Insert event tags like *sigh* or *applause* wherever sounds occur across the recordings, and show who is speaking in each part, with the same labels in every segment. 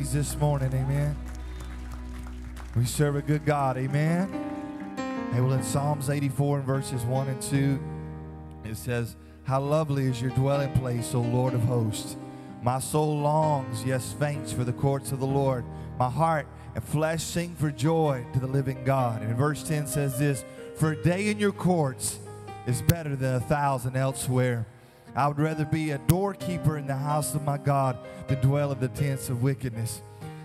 Speaker 1: praise this morning, amen. We serve a good God, amen. Hey, well, in Psalms 84 and verses 1 and 2, it says, How lovely is your dwelling place, O Lord of hosts. My soul longs, yes, faints for the courts of the Lord. My heart and flesh sing for joy to the living God. And verse 10 says this For a day in your courts is better than a thousand elsewhere. I would rather be a doorkeeper in the house of my God than dwell in the tents of wickedness.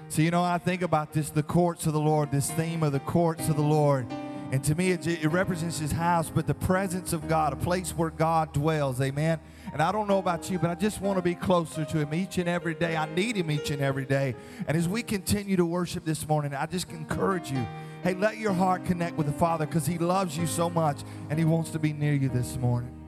Speaker 1: So, you know, I think about this the courts of the Lord, this theme of the courts of the Lord. And to me, it, it represents his house, but the presence of God, a place where God dwells. Amen. And I don't know about you, but I just want to be closer to him each and every day. I need him each and every day. And as we continue to worship this morning, I just encourage you hey, let your heart connect with the Father because he loves you so much and he wants to be near you this morning.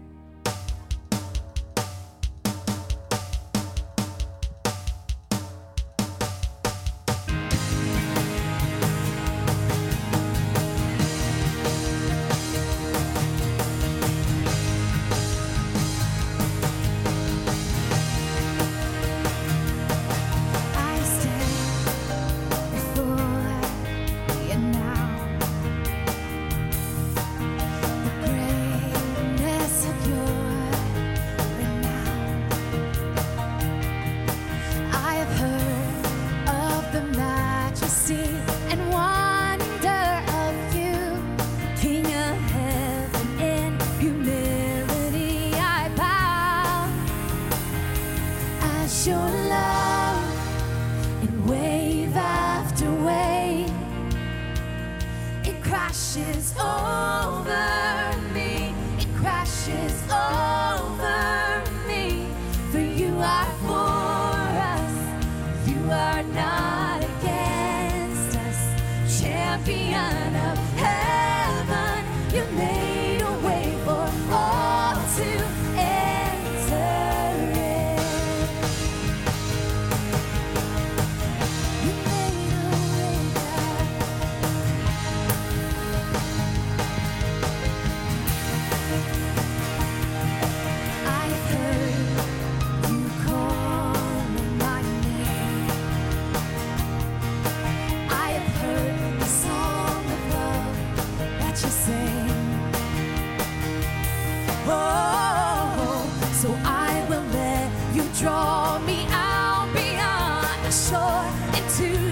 Speaker 2: Shore into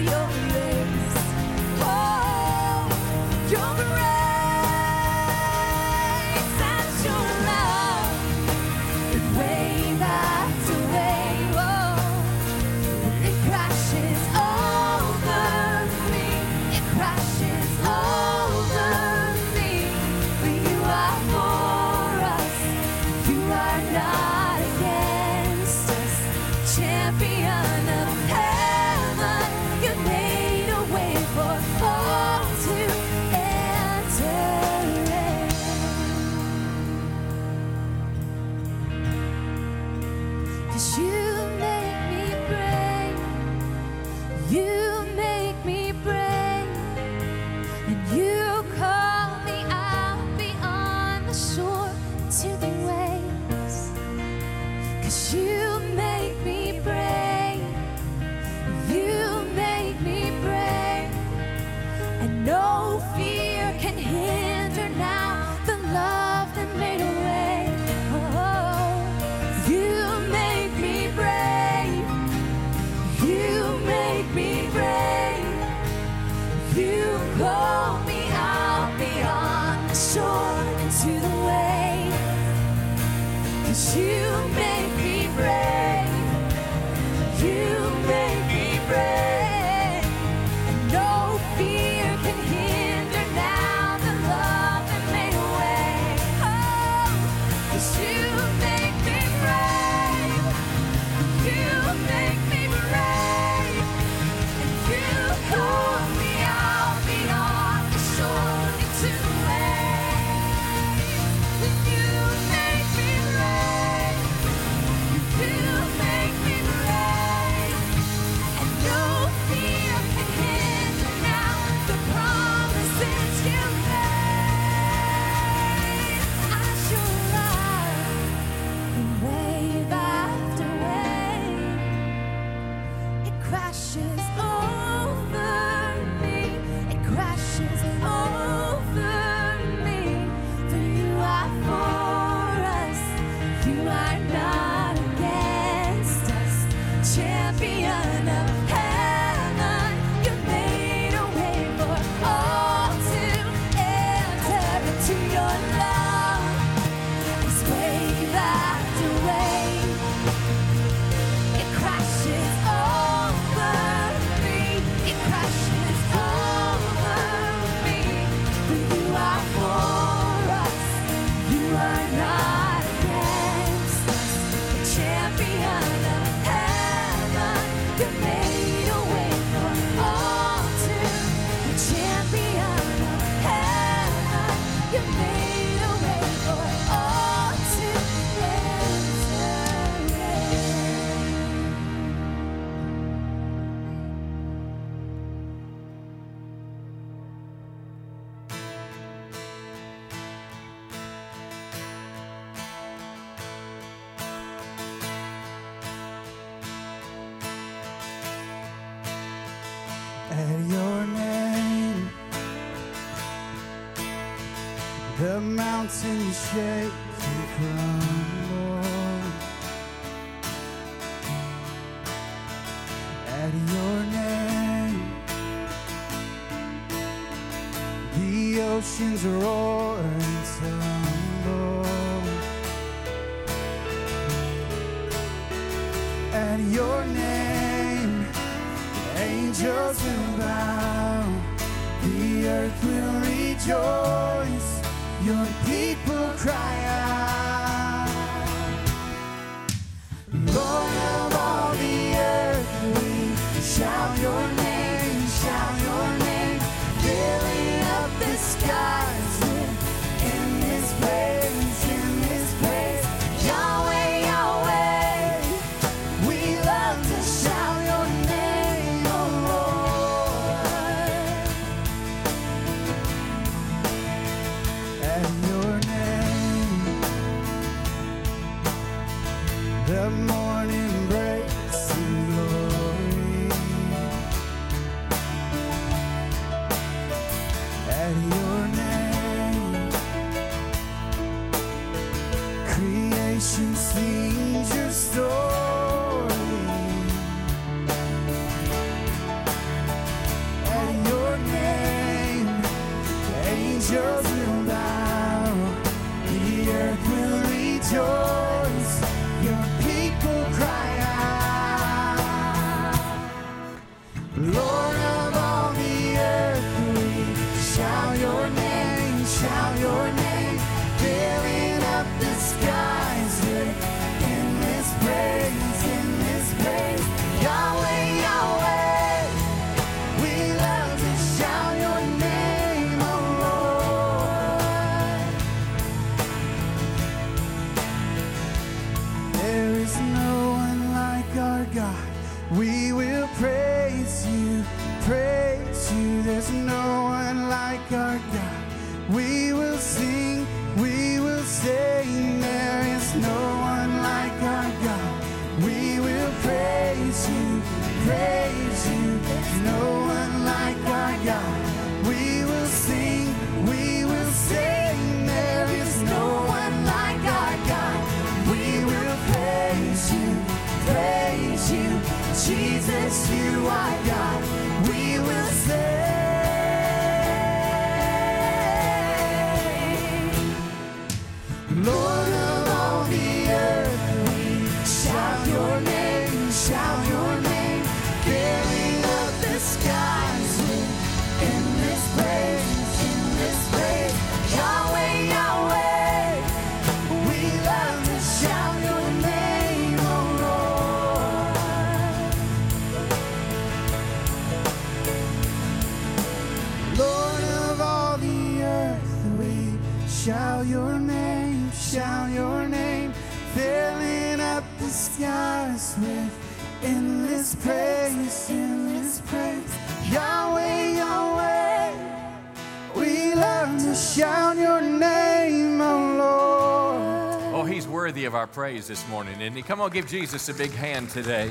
Speaker 3: worthy of our praise this morning, isn't he? Come on, give Jesus a big hand today.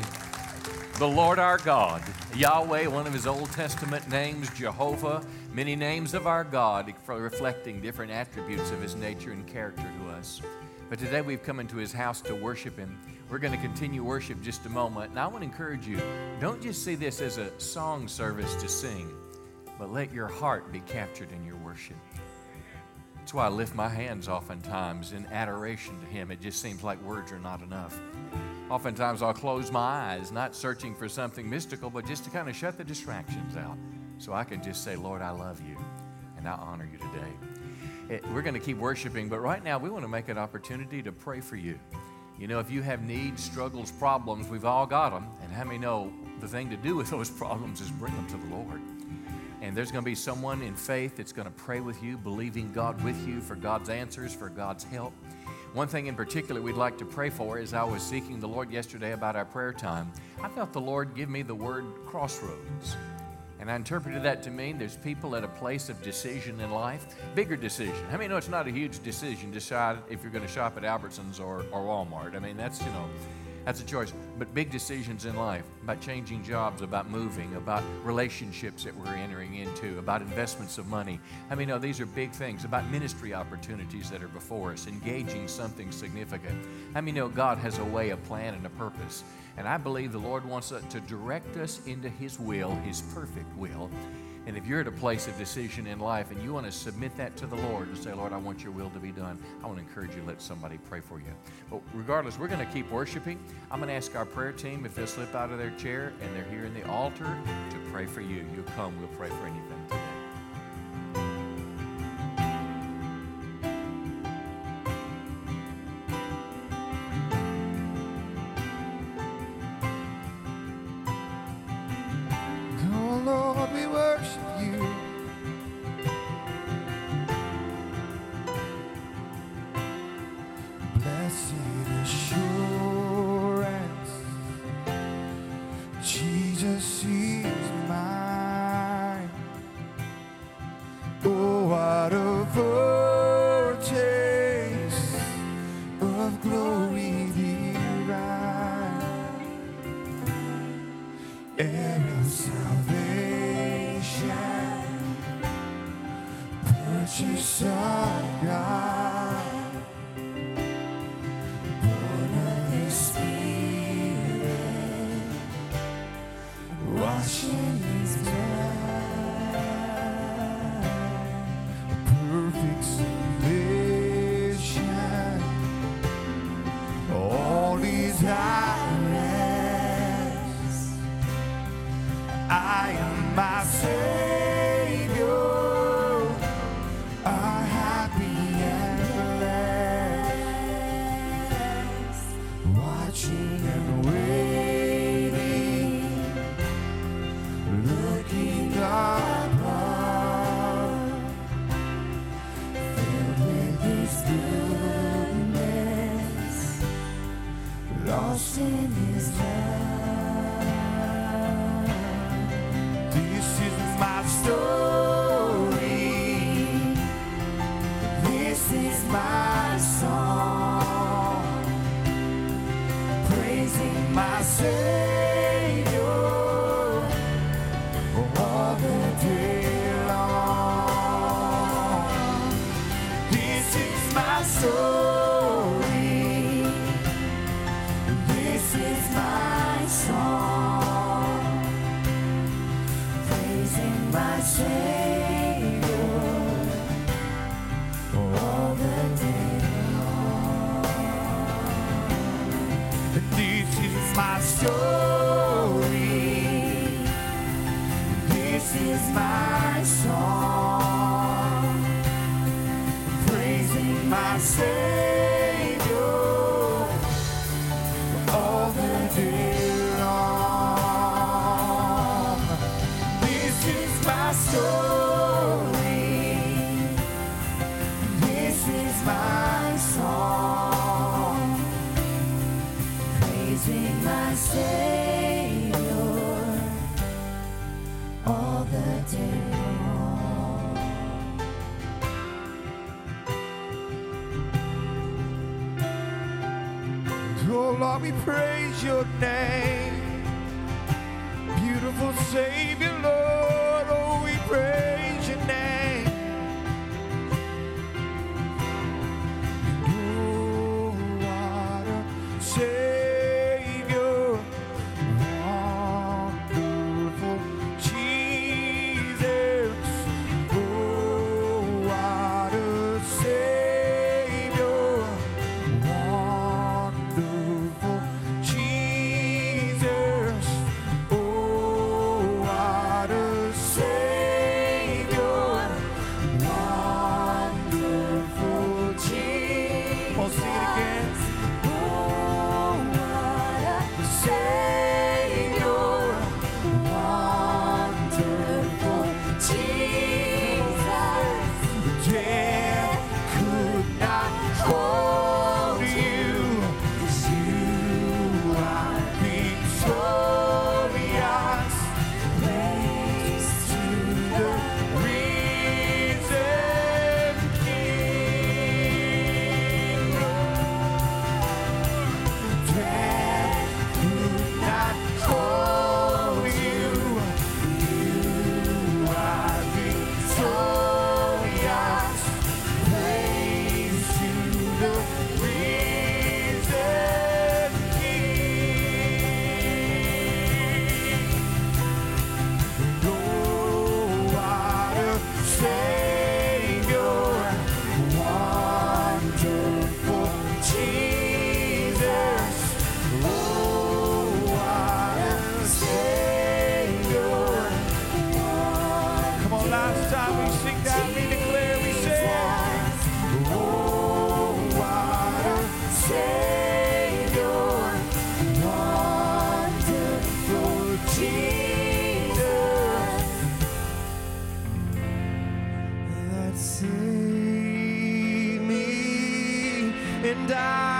Speaker 3: The Lord our God, Yahweh, one of his Old Testament names, Jehovah, many names of our God, reflecting different attributes of his nature and character to us. But today we've come into his house to worship him. We're going to continue worship just a moment. And I want to encourage you don't just see this as a song service to sing, but let your heart be captured in your worship. That's why I lift my hands oftentimes in adoration to Him. It just seems like words are not enough. Oftentimes I'll close my eyes, not searching for something mystical, but just to kind of shut the distractions out so I can just say, Lord, I love you and I honor you today. It- we're going to keep worshiping, but right now we want to make an opportunity to pray for you. You know, if you have needs, struggles, problems, we've all got them. And how many know the thing to do with those *laughs* problems is bring them to the Lord? And there's going to be someone in faith that's going to pray with you, believing God with you for God's answers, for God's help. One thing in particular we'd like to pray for is I was seeking the Lord yesterday about our prayer time. I felt the Lord give me the word crossroads. And I interpreted that to mean there's people at a place of decision in life, bigger decision. How many know it's not a huge decision to decide if you're going to shop at Albertsons or, or Walmart? I mean, that's, you know, that's a choice. But big decisions in life about changing jobs, about moving, about relationships that we're entering into, about investments of money. I mean, no, these are big things about ministry opportunities that are before us, engaging something significant. I mean, know God has a way, a plan, and a purpose. And I believe the Lord wants to direct us into His will, His perfect will. And if you're at a place of decision in life and you want to submit that to the Lord and say, Lord, I want your will to be done, I want to encourage you to let somebody pray for you. But regardless, we're going to keep worshiping. I'm going to ask our prayer team if they'll slip out of their chair and they're here in the altar to pray for you. You'll come, we'll pray for anything today.
Speaker 1: Lord, we praise your name. Beautiful Savior, Lord. and I.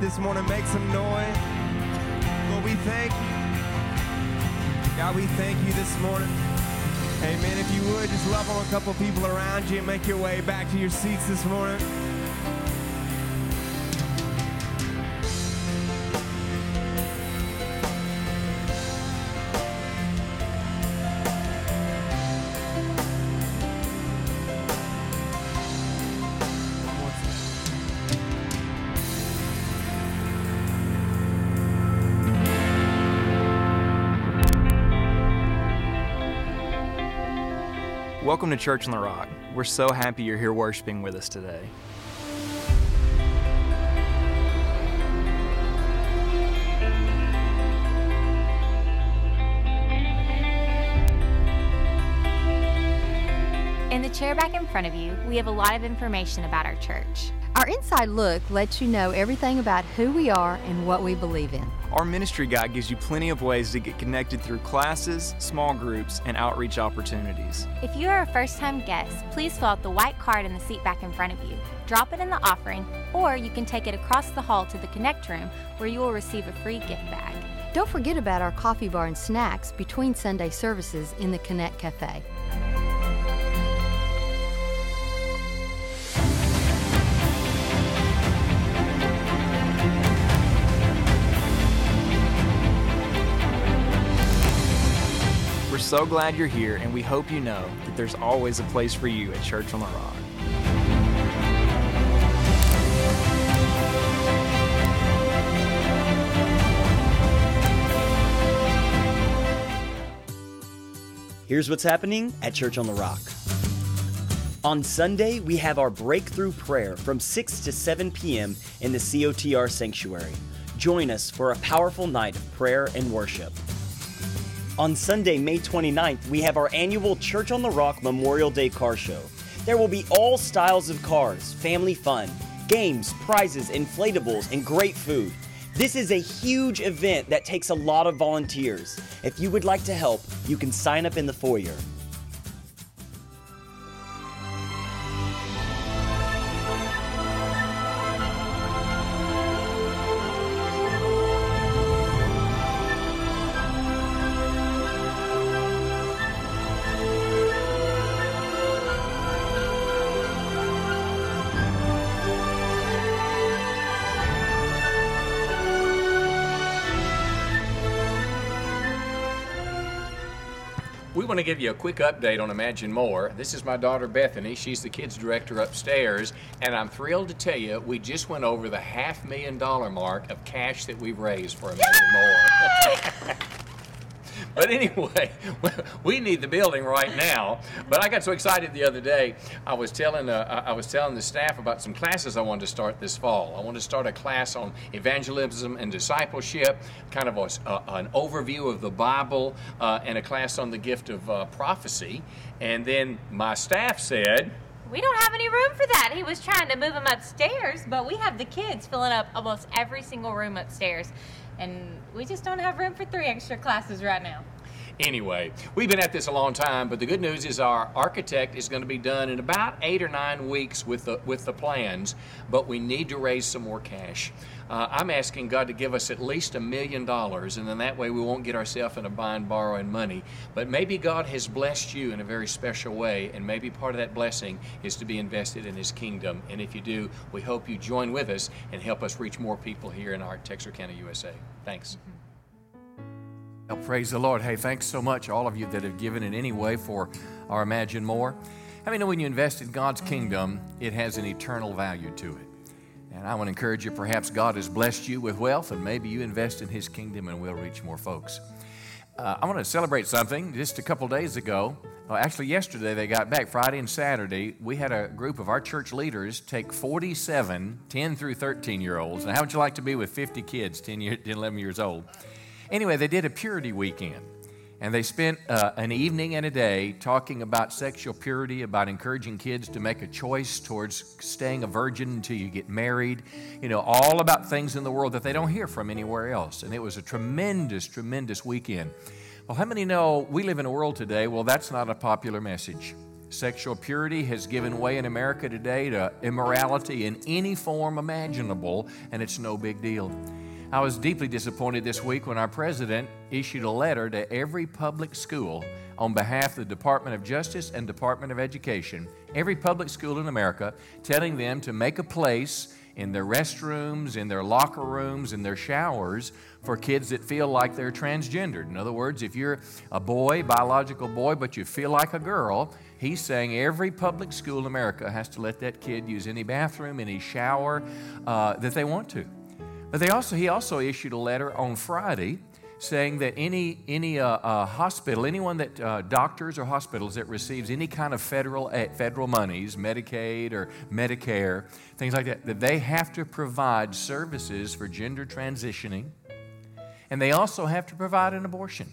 Speaker 1: this morning,
Speaker 4: make some noise. Lord, we thank you. God, we thank you this morning. Amen. If you would, just love on a couple people around you and make your way back to your seats this morning.
Speaker 5: Welcome to Church on the Rock. We're so happy you're here worshiping with us today.
Speaker 6: In the chair back in front of you, we have a lot of information about our church.
Speaker 7: Our inside look lets you know everything about who we are and what we believe in.
Speaker 5: Our ministry guide gives you plenty of ways to get connected through classes, small groups, and outreach opportunities.
Speaker 6: If you are a first time guest, please fill out the white card in the seat back in front of you. Drop it in the offering, or you can take it across the hall to the Connect room where you will receive a free gift bag.
Speaker 7: Don't forget about our coffee bar and snacks between Sunday services in the Connect Cafe.
Speaker 5: So glad you're here, and we hope you know that there's always a place for you at Church on the Rock.
Speaker 8: Here's what's happening at Church on the Rock. On Sunday, we have our breakthrough prayer from 6 to 7 p.m. in the COTR sanctuary. Join us for a powerful night of prayer and worship. On Sunday, May 29th, we have our annual Church on the Rock Memorial Day Car Show. There will be all styles of cars, family fun, games, prizes, inflatables, and great food. This is a huge event that takes a lot of volunteers. If you would like to help, you can sign up in the foyer.
Speaker 3: We want to give you a quick update on Imagine More. This is my daughter Bethany. She's the kids director upstairs, and I'm thrilled to tell you we just went over the half million dollar mark of cash that we've raised for Imagine More. *laughs* But anyway, *laughs* we need the building right now. But I got so excited the other day. I was telling uh, I was telling the staff about some classes I wanted to start this fall. I want to start a class on evangelism and discipleship, kind of a, uh, an overview of the Bible, uh, and a class on the gift of uh, prophecy. And then my staff said,
Speaker 6: We don't have any room for that. He was trying to move them upstairs, but we have the kids filling up almost every single room upstairs. And we just don't have room for three extra classes right now.
Speaker 3: Anyway, we've been at this a long time, but the good news is our architect is going to be done in about eight or nine weeks with the with the plans. But we need to raise some more cash. Uh, I'm asking God to give us at least a million dollars, and then that way we won't get ourselves in a bind borrowing money. But maybe God has blessed you in a very special way, and maybe part of that blessing is to be invested in His kingdom. And if you do, we hope you join with us and help us reach more people here in our Texarkana, USA. Thanks. Well, praise the Lord. Hey, thanks so much, all of you that have given in any way for our Imagine More. Many know when you invest in God's kingdom, it has an eternal value to it? And I want to encourage you, perhaps God has blessed you with wealth, and maybe you invest in His kingdom and we'll reach more folks. Uh, I want to celebrate something. Just a couple days ago, well, actually, yesterday they got back, Friday and Saturday. We had a group of our church leaders take 47 10 through 13 year olds. Now, how would you like to be with 50 kids, 10, year, 10 11 years old? Anyway, they did a purity weekend. And they spent uh, an evening and a day talking about sexual purity, about encouraging kids to make a choice towards staying a virgin until you get married, you know, all about things in the world that they don't hear from anywhere else. And it was a tremendous, tremendous weekend. Well, how many know we live in a world today? Well, that's not a popular message. Sexual purity has given way in America today to immorality in any form imaginable, and it's no big deal. I was deeply disappointed this week when our president issued a letter to every public school on behalf of the Department of Justice and Department of Education, every public school in America, telling them to make a place in their restrooms, in their locker rooms, in their showers for kids that feel like they're transgendered. In other words, if you're a boy, biological boy, but you feel like a girl, he's saying every public school in America has to let that kid use any bathroom, any shower uh, that they want to. But they also, he also issued a letter on Friday saying that any, any uh, uh, hospital, anyone that, uh, doctors or hospitals that receives any kind of federal, uh, federal monies, Medicaid or Medicare, things like that, that they have to provide services for gender transitioning, and they also have to provide an abortion.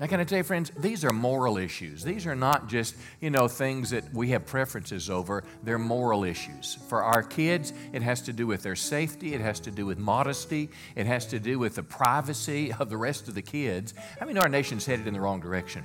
Speaker 3: Now, can I tell you, friends, these are moral issues. These are not just, you know, things that we have preferences over. They're moral issues. For our kids, it has to do with their safety, it has to do with modesty, it has to do with the privacy *laughs* of the rest of the kids. I mean, our nation's headed in the wrong direction.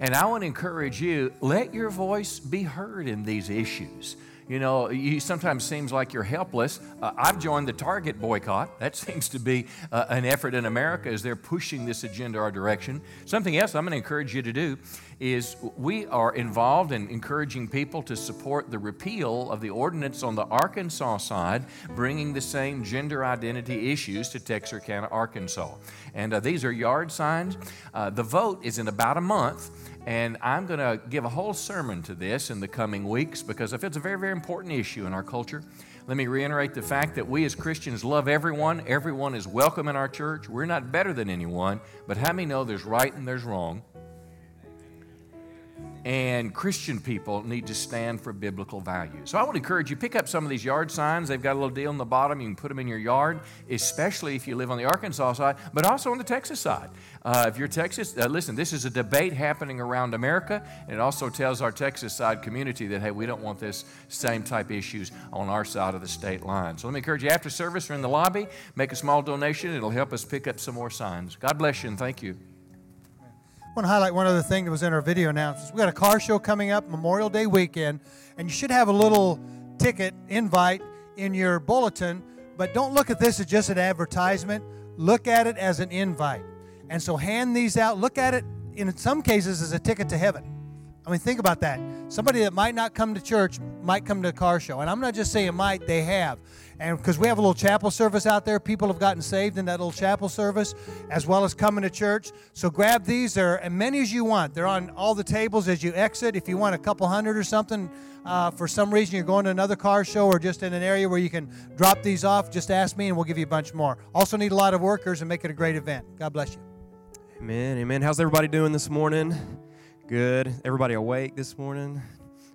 Speaker 3: And I want to encourage you let your voice be heard in these issues. You know, you sometimes seems like you're helpless. Uh, I've joined the Target boycott. That *laughs* seems to be uh, an effort in America as they're pushing this agenda our direction. Something else I'm going to encourage you to do is we are involved in encouraging people to support the repeal of the ordinance on the Arkansas side, bringing the same gender identity issues to Texarkana, Arkansas. And uh, these are yard signs. Uh, the vote is in about a month. And I'm going to give a whole sermon to this in the coming weeks because I feel it's a very, very important issue in our culture. Let me reiterate the fact that we as Christians love everyone. Everyone is welcome in our church. We're not better than anyone, but how many know there's right and there's wrong? And Christian people need to stand for biblical values. So I want to encourage you pick up some of these yard signs. They've got a little deal on the bottom. You can put them in your yard, especially if you live on the Arkansas side, but also on the Texas side. Uh, if you're Texas, uh, listen, this is a debate happening around America, and it also tells our Texas side community that hey, we don't want this same type issues on our side of the state line. So let me encourage you after service or in the lobby, make a small donation. It'll help us pick up some more signs. God bless you and thank you.
Speaker 9: I want to highlight one other thing that was in our video announcements. We got a car show coming up Memorial Day weekend, and you should have a little ticket invite in your bulletin. But don't look at this as just an advertisement. Look at it as an invite. And so hand these out. Look at it in some cases as a ticket to heaven. I mean, think about that. Somebody that might not come to church might come to a car show. And I'm not just saying might, they have. And because we have a little chapel service out there, people have gotten saved in that little chapel service, as well as coming to church. So grab these. There are as many as you want. They're on all the tables as you exit. If you want a couple hundred or something, uh, for some reason you're going to another car show or just in an area where you can drop these off, just ask me and we'll give you a bunch more. Also, need a lot of workers and make it a great event. God bless you.
Speaker 10: Amen. Amen. How's everybody doing this morning? Good. Everybody awake this morning?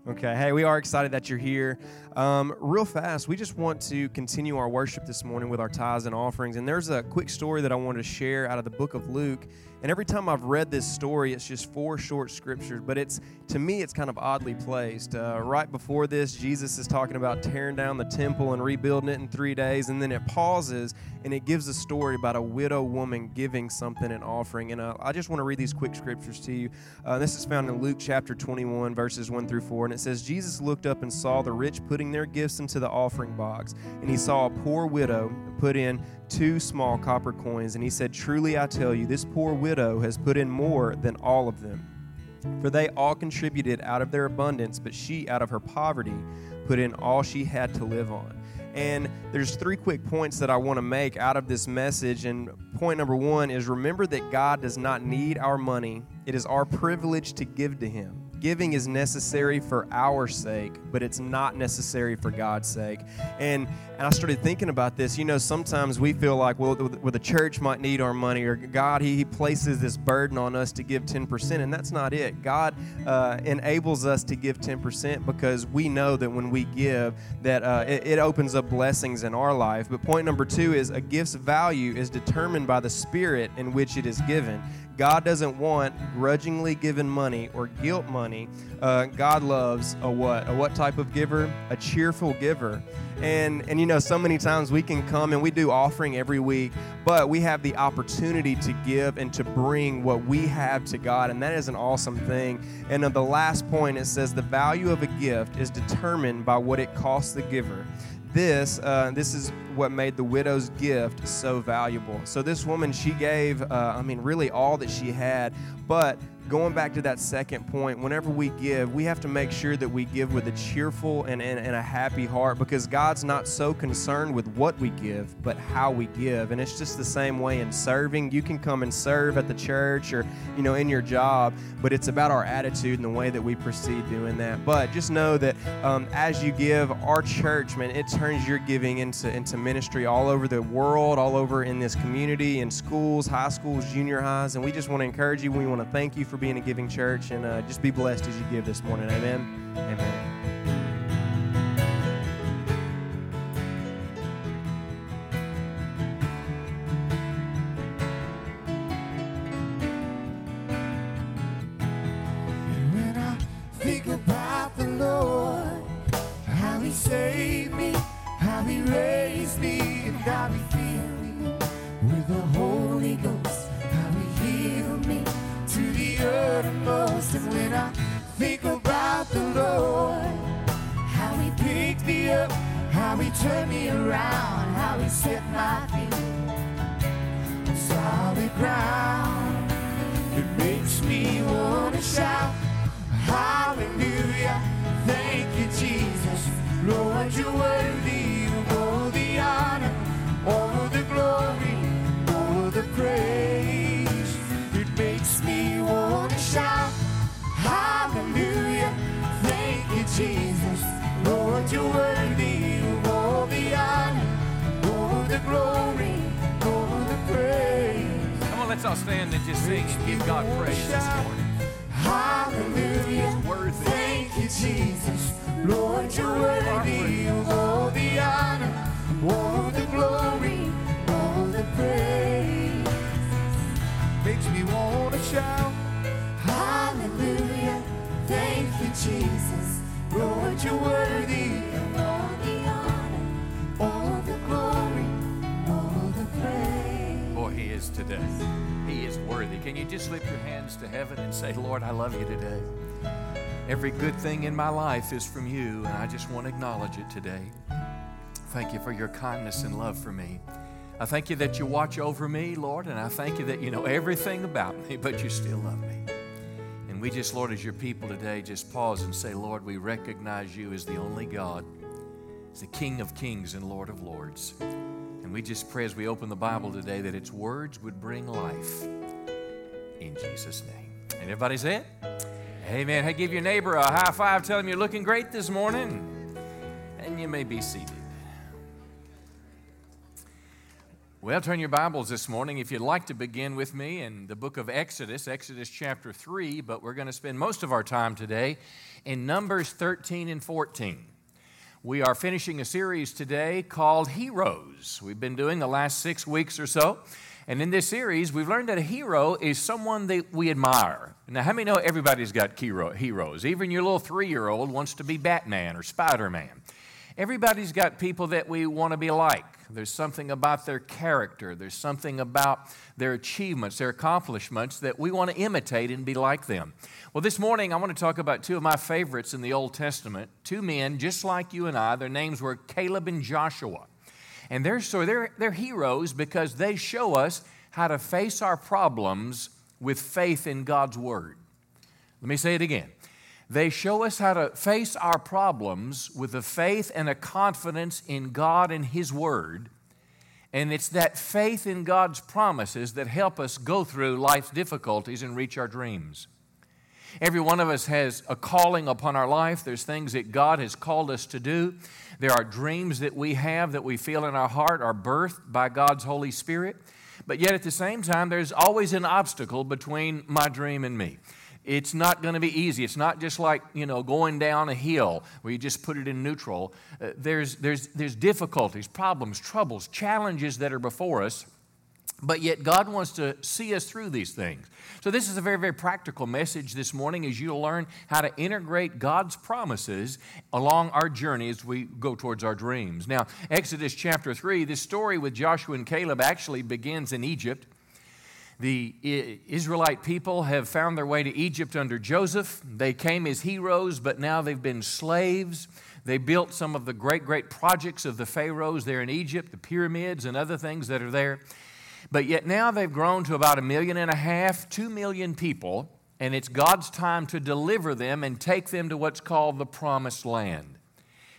Speaker 10: Okay. Hey, we are excited that you're here. Um, real fast, we just want to continue our worship this morning with our tithes and offerings. And there's a quick story that I wanted to share out of the book of Luke. And every time I've read this story, it's just four short scriptures, but it's to me, it's kind of oddly placed. Uh, right before this, Jesus is talking about tearing down the temple and rebuilding it in three days, and then it pauses and it gives a story about a widow woman giving something an offering. And uh, I just want to read these quick scriptures to you. Uh, this is found in Luke chapter 21, verses 1 through 4, and it says, Jesus looked up and saw the rich putting their gifts into the offering box, and he saw a poor widow put in two small copper coins, and he said, Truly I tell you, this poor widow has put in more than all of them. For they all contributed out of their abundance, but she, out of her poverty, put in all she had to live on. And there's three quick points that I want to make out of this message. And point number one is remember that God does not need our money, it is our privilege to give to Him. Giving is necessary for our sake, but it's not necessary for God's sake. And and I started thinking about this. You know, sometimes we feel like, well, well the church might need our money, or God, He, he places this burden on us to give 10%, and that's not it. God uh, enables us to give 10% because we know that when we give, that uh, it, it opens up blessings in our life. But point number two is a gift's value is determined by the spirit in which it is given God doesn't want grudgingly given money or guilt money. Uh, God loves a what? A what type of giver? A cheerful giver. And and you know, so many times we can come and we do offering every week, but we have the opportunity to give and to bring what we have to God, and that is an awesome thing. And on the last point, it says the value of a gift is determined by what it costs the giver this uh, this is what made the widow's gift so valuable. So this woman she gave uh, i mean really all that she had but going back to that second point, whenever we give, we have to make sure that we give with a cheerful and, and, and, a happy heart because God's not so concerned with what we give, but how we give. And it's just the same way in serving. You can come and serve at the church or, you know, in your job, but it's about our attitude and the way that we proceed doing that. But just know that um, as you give, our church, man, it turns your giving into, into ministry all over the world, all over in this community, in schools, high schools, junior highs. And we just want to encourage you. We want to thank you for being a giving church and uh, just be blessed as you give this morning. Amen. Amen.
Speaker 1: Lord, I
Speaker 3: love you today. Every good thing in my life is from you, and I just want to acknowledge it today. Thank you for your kindness and love for me. I thank you that you watch over me, Lord, and I thank you that you know everything about me, but you still love me. And we just, Lord, as your people today, just pause and say, Lord, we recognize you as the only God, as the King of kings and Lord of lords. And we just pray as we open the Bible today that its words would bring life in Jesus' name. And everybody say it? Amen. Hey, give your neighbor a high five. Tell him you're looking great this morning. And you may be seated. Well, turn your Bibles this morning if you'd like to begin with me in the book of Exodus, Exodus chapter 3, but we're going to spend most of our time today in Numbers 13 and 14. We are finishing a series today called Heroes. We've been doing the last six weeks or so. And in this series, we've learned that a hero is someone that we admire. Now, how many know everybody's got hero, heroes? Even your little three year old wants to be Batman or Spider Man. Everybody's got people that we want to be like. There's something about their character, there's something about their achievements, their accomplishments that we want to imitate and be like them. Well, this morning I want to talk about two of my favorites in the Old Testament. Two men just like you and I. Their names were Caleb and Joshua. And they're, they're, they're heroes because they show us how to face our problems with faith in God's Word. Let me say it again. They show us how to face our problems with a faith and a confidence in God and His Word. And it's that faith in God's promises that help us go through life's difficulties and reach our dreams. Every one of us has a calling upon our life. There's things that God has called us to do. There are dreams that we have that we feel in our heart are birthed by God's Holy Spirit. But yet at the same time, there's always an obstacle between my dream and me. It's not going to be easy. It's not just like, you know, going down a hill where you just put it in neutral. Uh, there's, there's, there's difficulties, problems, troubles, challenges that are before us. But yet, God wants to see us through these things. So, this is a very, very practical message this morning as you learn how to integrate God's promises along our journey as we go towards our dreams. Now, Exodus chapter 3, this story with Joshua and Caleb actually begins in Egypt. The Israelite people have found their way to Egypt under Joseph. They came as heroes, but now they've been slaves. They built some of the great, great projects of the pharaohs there in Egypt, the pyramids and other things that are there. But yet now they've grown to about a million and a half, two million people, and it's God's time to deliver them and take them to what's called the promised land.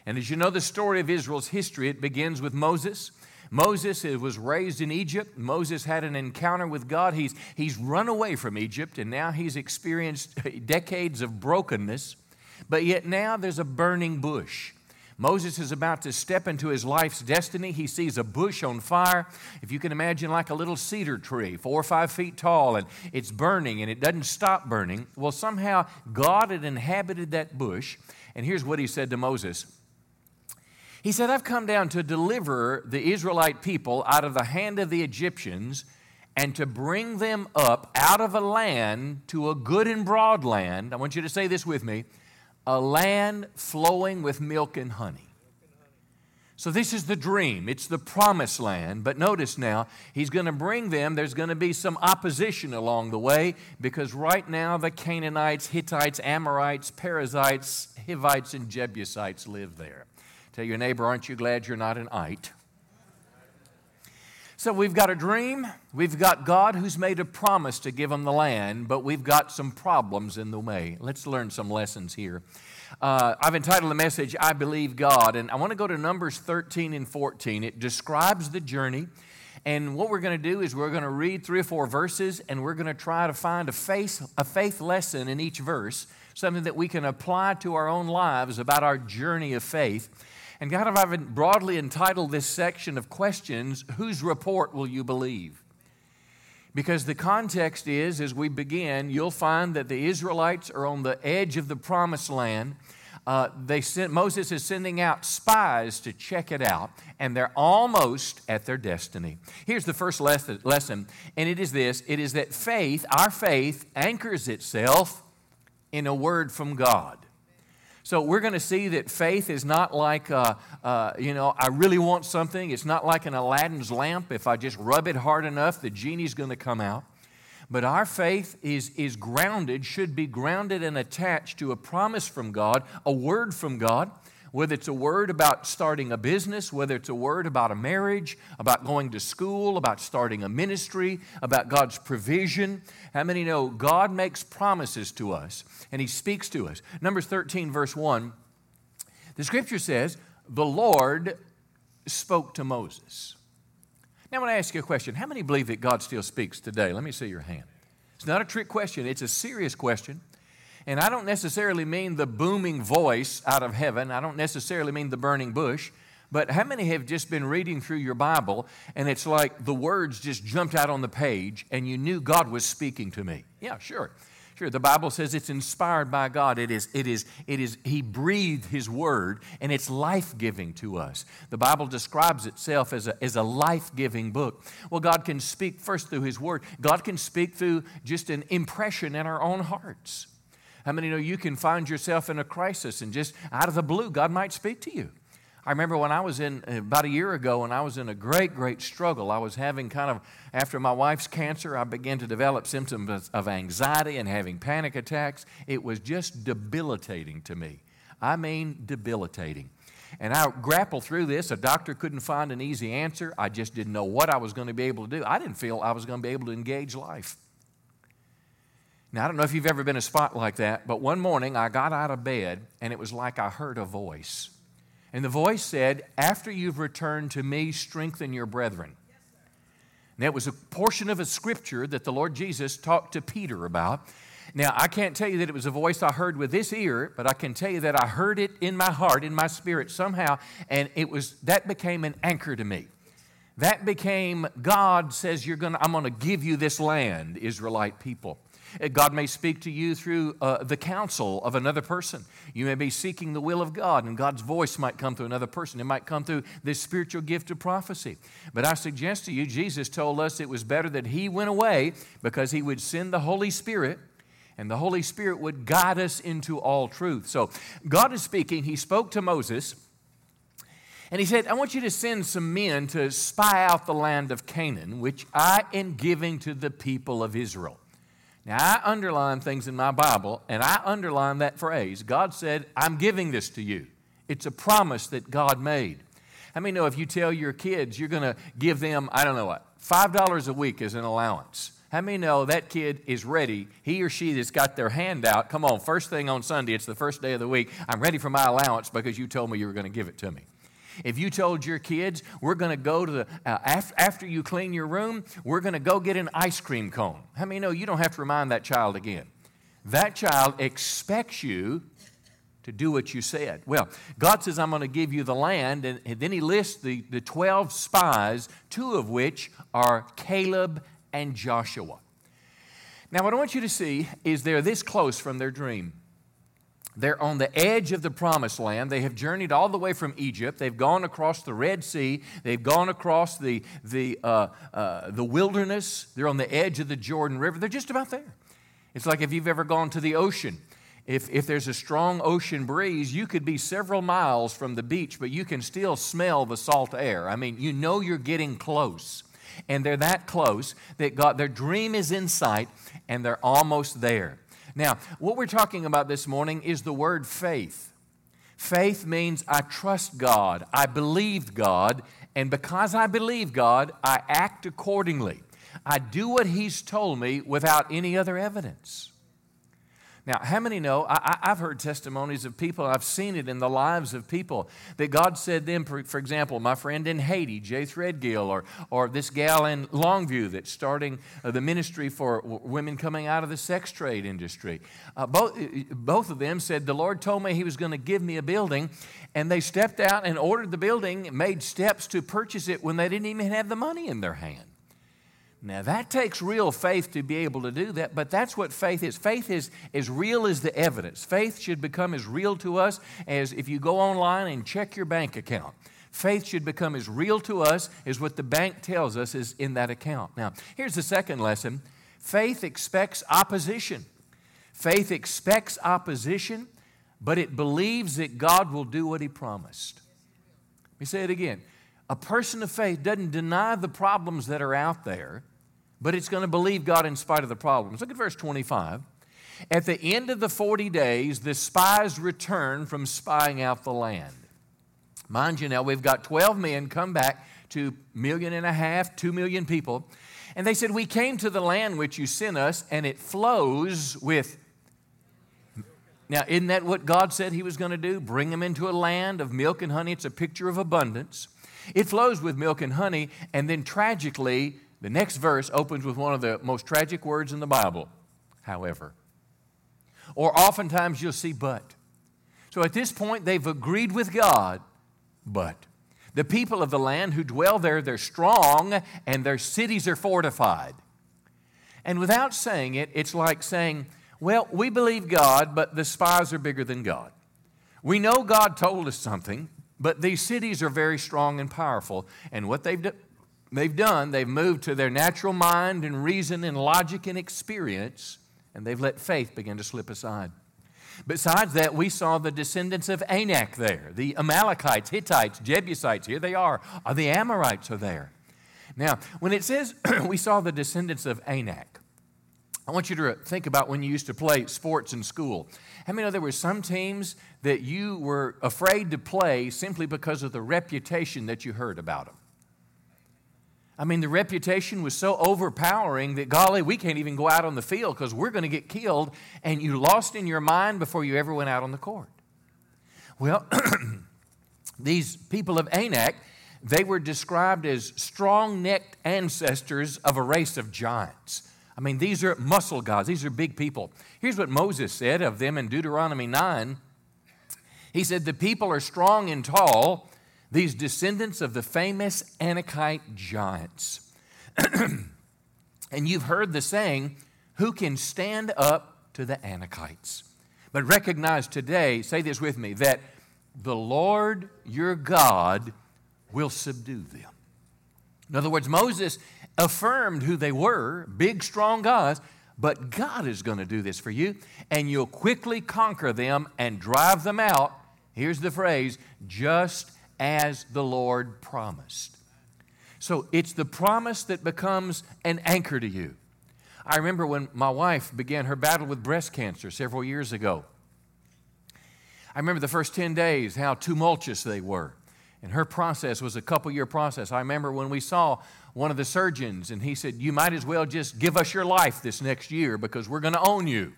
Speaker 3: And as you know the story of Israel's history, it begins with Moses. Moses was raised in Egypt. Moses had an encounter with God. He's, he's run away from Egypt, and now he's experienced *laughs* decades of brokenness. But yet now there's a burning bush. Moses is about to step into his life's destiny. He sees a bush on fire. If you can imagine, like a little cedar tree, four or five feet tall, and it's burning and it doesn't stop burning. Well, somehow God had inhabited that bush. And here's what he said to Moses He said, I've come down to deliver the Israelite people out of the hand of the Egyptians and to bring them up out of a land to a good and broad land. I want you to say this with me a land flowing with milk and honey. So, this is the dream. It's the promised land. But notice now, he's going to bring them. There's going to be some opposition along the way because right now the Canaanites, Hittites, Amorites, Perizzites, Hivites, and Jebusites live there. Tell your neighbor, aren't you glad you're not an ite? So we've got a dream, we've got God who's made a promise to give them the land, but we've got some problems in the way. Let's learn some lessons here. Uh, I've entitled the message, I Believe God, and I want to go to Numbers 13 and 14. It describes the journey. And what we're going to do is we're going to read three or four verses and we're going to try to find a faith, a faith lesson in each verse, something that we can apply to our own lives about our journey of faith. And God, I've broadly entitled this section of questions, Whose report will you believe? Because the context is, as we begin, you'll find that the Israelites are on the edge of the promised land. Uh, they sent, Moses is sending out spies to check it out, and they're almost at their destiny. Here's the first lesson, and it is this it is that faith, our faith, anchors itself in a word from God. So we're going to see that faith is not like, uh, uh, you know, I really want something. It's not like an Aladdin's lamp. If I just rub it hard enough, the genie's going to come out. But our faith is, is grounded, should be grounded and attached to a promise from God, a word from God whether it's a word about starting a business, whether it's a word about a marriage, about going to school, about starting a ministry, about God's provision. How many know God makes promises to us and He speaks to us? Numbers 13, verse 1, the scripture says, The Lord spoke to Moses. Now, I want to ask you a question. How many believe that God still speaks today? Let me see your hand. It's not a trick question, it's a serious question. And I don't necessarily mean the booming voice out of heaven, I don't necessarily mean the burning bush. But how many have just been reading through your Bible and it's like the words just jumped out on the page and you knew God was speaking to me? Yeah, sure. Sure. The Bible says it's inspired by God. It is, it is, it is, He breathed His word and it's life giving to us. The Bible describes itself as a, as a life giving book. Well, God can speak first through His word, God can speak through just an impression in our own hearts. How many know you can find yourself in a crisis and just out of the blue, God might speak to you? I remember when I was in, uh, about a year ago, when I was in a great, great struggle. I was having kind of, after my wife's cancer, I began to develop symptoms of anxiety and having panic attacks. It was just debilitating to me. I mean, debilitating. And I grappled through this. A doctor couldn't find an easy answer. I just didn't know what I was going to be able to do. I didn't feel I was going to be able to engage life. Now, I don't know if you've ever been in a spot like that, but one morning I got out of bed and it was like I heard a voice. And the voice said, After you've returned to me, strengthen your brethren. And that was a portion of a scripture that the Lord Jesus talked to Peter about. Now, I can't tell you that it was a voice I heard with this ear, but I can tell you that I heard it in my heart, in my spirit somehow, and it was that became an anchor to me. That became God says you're going to I'm going to give you this land, Israelite people. Uh, God may speak to you through uh, the counsel of another person. You may be seeking the will of God, and God's voice might come through another person. It might come through this spiritual gift of prophecy. But I suggest to you, Jesus told us it was better that He went away because He would send the Holy Spirit and the Holy Spirit would guide us into all truth. So God is speaking. He spoke to Moses. And he said, I want you to send some men to spy out the land of Canaan, which I am giving to the people of Israel. Now, I underline things in my Bible, and I underline that phrase. God said, I'm giving this to you. It's a promise that God made. How many know if you tell your kids you're going to give them, I don't know what, $5 a week as an allowance? How many know that kid is ready? He or she that's got their hand out, come on, first thing on Sunday, it's the first day of the week. I'm ready for my allowance because you told me you were going to give it to me. If you told your kids, we're going to go to the, uh, after, after you clean your room, we're going to go get an ice cream cone. How many know you don't have to remind that child again? That child expects you to do what you said. Well, God says, I'm going to give you the land, and, and then He lists the, the 12 spies, two of which are Caleb and Joshua. Now, what I want you to see is they're this close from their dream. They're on the edge of the promised land. They have journeyed all the way from Egypt. They've gone across the Red Sea. They've gone across the, the, uh, uh, the wilderness. They're on the edge of the Jordan River. They're just about there. It's like if you've ever gone to the ocean. If, if there's a strong ocean breeze, you could be several miles from the beach, but you can still smell the salt air. I mean, you know you're getting close. And they're that close that God, their dream is in sight and they're almost there. Now, what we're talking about this morning is the word faith. Faith means I trust God, I believe God, and because I believe God, I act accordingly. I do what He's told me without any other evidence. Now, how many know? I, have heard testimonies of people, I've seen it in the lives of people, that God said them, for, for example, my friend in Haiti, Jay Threadgill, or, or this gal in Longview that's starting uh, the ministry for women coming out of the sex trade industry. Uh, both, uh, both of them said, The Lord told me He was going to give me a building, and they stepped out and ordered the building, made steps to purchase it when they didn't even have the money in their hand. Now, that takes real faith to be able to do that, but that's what faith is. Faith is as real as the evidence. Faith should become as real to us as if you go online and check your bank account. Faith should become as real to us as what the bank tells us is in that account. Now, here's the second lesson faith expects opposition. Faith expects opposition, but it believes that God will do what He promised. Let me say it again. A person of faith doesn't deny the problems that are out there, but it's going to believe God in spite of the problems. Look at verse 25. At the end of the 40 days, the spies return from spying out the land. Mind you, now we've got 12 men come back to million and a half, two million people, and they said, We came to the land which you sent us, and it flows with. Now, isn't that what God said He was going to do? Bring them into a land of milk and honey. It's a picture of abundance. It flows with milk and honey, and then tragically, the next verse opens with one of the most tragic words in the Bible, however. Or oftentimes you'll see but. So at this point, they've agreed with God, but. The people of the land who dwell there, they're strong and their cities are fortified. And without saying it, it's like saying, well, we believe God, but the spies are bigger than God. We know God told us something, but these cities are very strong and powerful. And what they've done, they've done, they've moved to their natural mind and reason and logic and experience, and they've let faith begin to slip aside. Besides that, we saw the descendants of Anak there, the Amalekites, Hittites, Jebusites, here they are, uh, the Amorites are there. Now, when it says *clears throat* we saw the descendants of Anak, I want you to think about when you used to play sports in school. How many know there were some teams that you were afraid to play simply because of the reputation that you heard about them? I mean, the reputation was so overpowering that, golly, we can't even go out on the field because we're going to get killed, and you lost in your mind before you ever went out on the court. Well, *clears throat* these people of Anak, they were described as strong necked ancestors of a race of giants. I mean, these are muscle gods, these are big people. Here's what Moses said of them in Deuteronomy 9. He said, The people are strong and tall, these descendants of the famous Anakite giants. *clears throat* and you've heard the saying, who can stand up to the Anakites. But recognize today, say this with me, that the Lord your God will subdue them. In other words, Moses affirmed who they were, big, strong guys, but God is going to do this for you, and you'll quickly conquer them and drive them out. Here's the phrase just as the Lord promised. So it's the promise that becomes an anchor to you. I remember when my wife began her battle with breast cancer several years ago. I remember the first 10 days, how tumultuous they were. And her process was a couple year process. I remember when we saw one of the surgeons, and he said, You might as well just give us your life this next year because we're going to own you.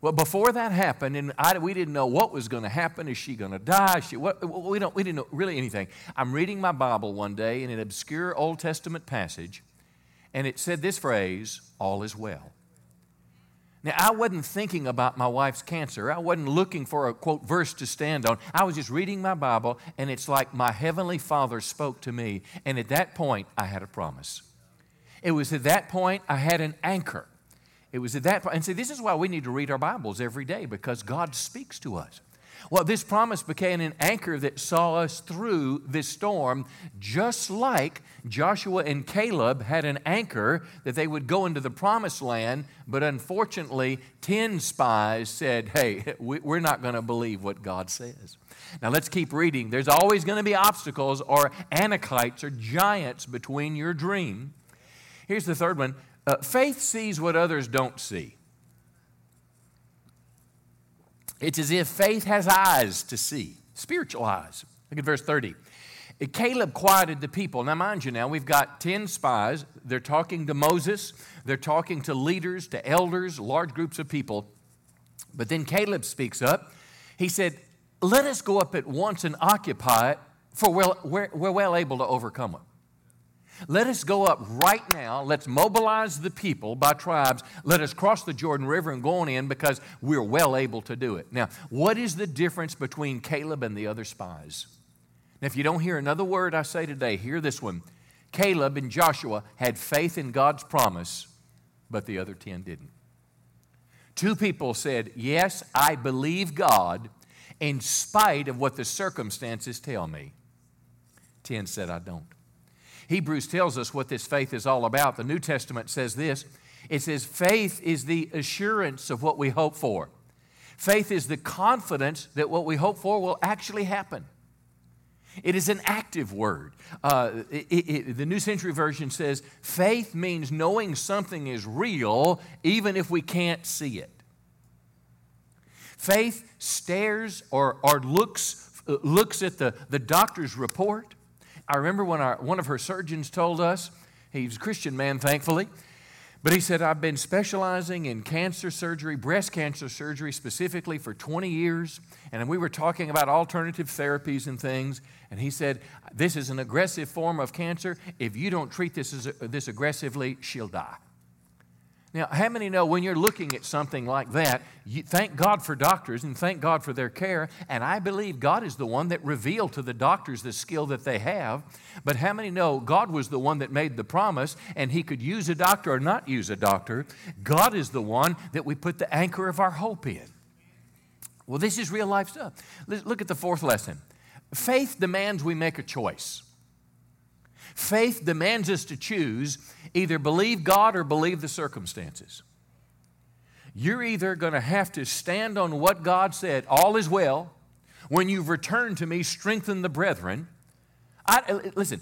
Speaker 3: Well, before that happened, and I, we didn't know what was going to happen. Is she going to die? She, what, we, don't, we didn't know really anything. I'm reading my Bible one day in an obscure Old Testament passage, and it said this phrase, All is well. Now, I wasn't thinking about my wife's cancer. I wasn't looking for a quote verse to stand on. I was just reading my Bible, and it's like my Heavenly Father spoke to me. And at that point, I had a promise. It was at that point I had an anchor. It was at that point. And see, this is why we need to read our Bibles every day because God speaks to us. Well, this promise became an anchor that saw us through this storm, just like Joshua and Caleb had an anchor that they would go into the promised land. But unfortunately, 10 spies said, Hey, *laughs* we're not going to believe what God says. Now let's keep reading. There's always going to be obstacles or anakites or giants between your dream. Here's the third one uh, faith sees what others don't see. It's as if faith has eyes to see, spiritual eyes. Look at verse 30. Caleb quieted the people. Now, mind you, now we've got 10 spies. They're talking to Moses, they're talking to leaders, to elders, large groups of people. But then Caleb speaks up. He said, Let us go up at once and occupy it, for we're, we're, we're well able to overcome it. Let us go up right now. Let's mobilize the people by tribes. Let us cross the Jordan River and go on in because we're well able to do it. Now, what is the difference between Caleb and the other spies? Now, if you don't hear another word I say today, hear this one. Caleb and Joshua had faith in God's promise, but the other 10 didn't. Two people said, Yes, I believe God in spite of what the circumstances tell me. 10 said, I don't. Hebrews tells us what this faith is all about. The New Testament says this it says, faith is the assurance of what we hope for. Faith is the confidence that what we hope for will actually happen. It is an active word. Uh, it, it, the New Century Version says faith means knowing something is real even if we can't see it. Faith stares or, or looks, uh, looks at the, the doctor's report I remember when our, one of her surgeons told us, he's a Christian man, thankfully, but he said, I've been specializing in cancer surgery, breast cancer surgery specifically for 20 years. And we were talking about alternative therapies and things. And he said, This is an aggressive form of cancer. If you don't treat this, as, this aggressively, she'll die. Now, how many know when you're looking at something like that, you thank God for doctors and thank God for their care. And I believe God is the one that revealed to the doctors the skill that they have. But how many know God was the one that made the promise and He could use a doctor or not use a doctor? God is the one that we put the anchor of our hope in. Well, this is real life stuff. Look at the fourth lesson faith demands we make a choice. Faith demands us to choose either believe God or believe the circumstances. You're either going to have to stand on what God said, all is well. When you've returned to me, strengthen the brethren. I, uh, listen,